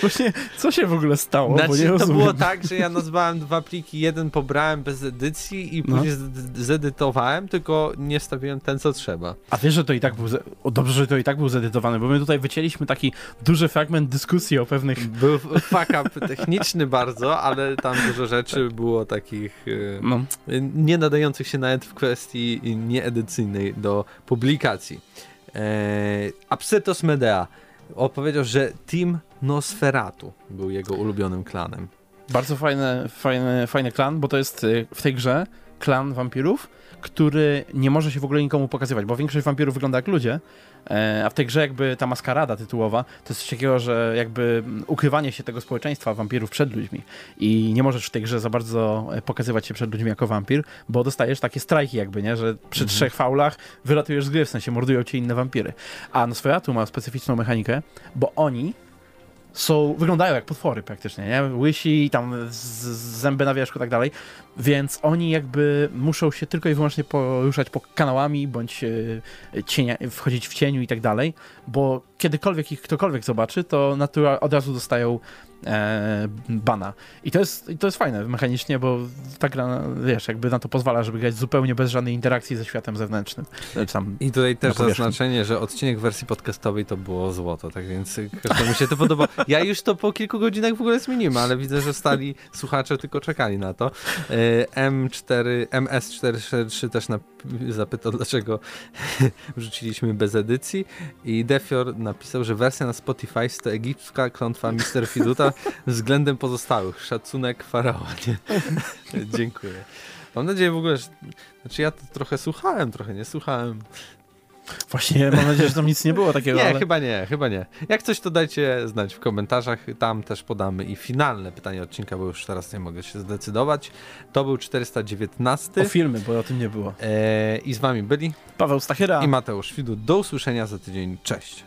Właśnie, co się w ogóle stało? Znaczy, to rozumiem. było tak, że ja nazwałem dwa pliki, jeden pobrałem bez edycji i No. później zedytowałem, tylko nie wstawiłem ten, co trzeba. A wiesz, że to i tak był. O, dobrze, że to i tak był zedytowany, bo my tutaj wycięliśmy taki duży fragment dyskusji o pewnych. Był fuck up techniczny bardzo, ale tam dużo rzeczy było takich e, No. nie nadających się nawet w kwestii nieedycyjnej do publikacji. E, Apsetos Medea opowiedział, że Team Nosferatu był jego ulubionym klanem. Bardzo fajny, fajny, fajny klan, bo to jest y, w tej grze klan wampirów, który nie może się w ogóle nikomu pokazywać, bo większość wampirów wygląda jak ludzie, a w tej grze jakby ta maskarada tytułowa to jest coś takiego, że jakby ukrywanie się tego społeczeństwa wampirów przed ludźmi i nie możesz w tej grze za bardzo e, pokazywać się przed ludźmi jako wampir, bo dostajesz takie strajki jakby, nie, że przy Mhm. trzech faulach wylatujesz z gry, w sensie mordują cię inne wampiry. A Nosferatu ma specyficzną mechanikę, bo oni są, wyglądają jak potwory praktycznie, nie? Łysi, tam z, zęby na wierzchu i tak dalej, więc oni jakby muszą się tylko i wyłącznie poruszać po kanałami, bądź e, cienia, wchodzić w cieniu i tak dalej, bo kiedykolwiek ich ktokolwiek zobaczy, to natura od razu dostają e, bana. I to, jest, I to jest fajne mechanicznie, bo ta gra, wiesz, jakby na to pozwala, żeby grać zupełnie bez żadnej interakcji ze światem zewnętrznym. I tutaj też Na zaznaczenie, że odcinek wersji podcastowej to było złoto, tak więc każdemu się to podoba. Ja już to po kilku godzinach w ogóle zmieniłem, ale widzę, że stali słuchacze tylko czekali na to. E, M4, MS443 też nap- zapytał, dlaczego wrzuciliśmy bez edycji i Defior napisał, że wersja na Spotify to egipska klątwa Mr. Fiduta względem pozostałych. Szacunek faraona. Dziękuję. Mam nadzieję w ogóle, że... Znaczy ja to trochę słuchałem, trochę nie słuchałem. Właśnie mam nadzieję, że tam nic nie było takiego, Nie, ale... chyba nie, chyba nie. Jak coś to dajcie znać w komentarzach, tam też podamy i finalne pytanie odcinka, bo już teraz nie mogę się zdecydować. To był 419 O filmy, bo o tym nie było. e, i z wami byli Paweł Stachyra. i Mateusz Widu. Do usłyszenia za tydzień. Cześć.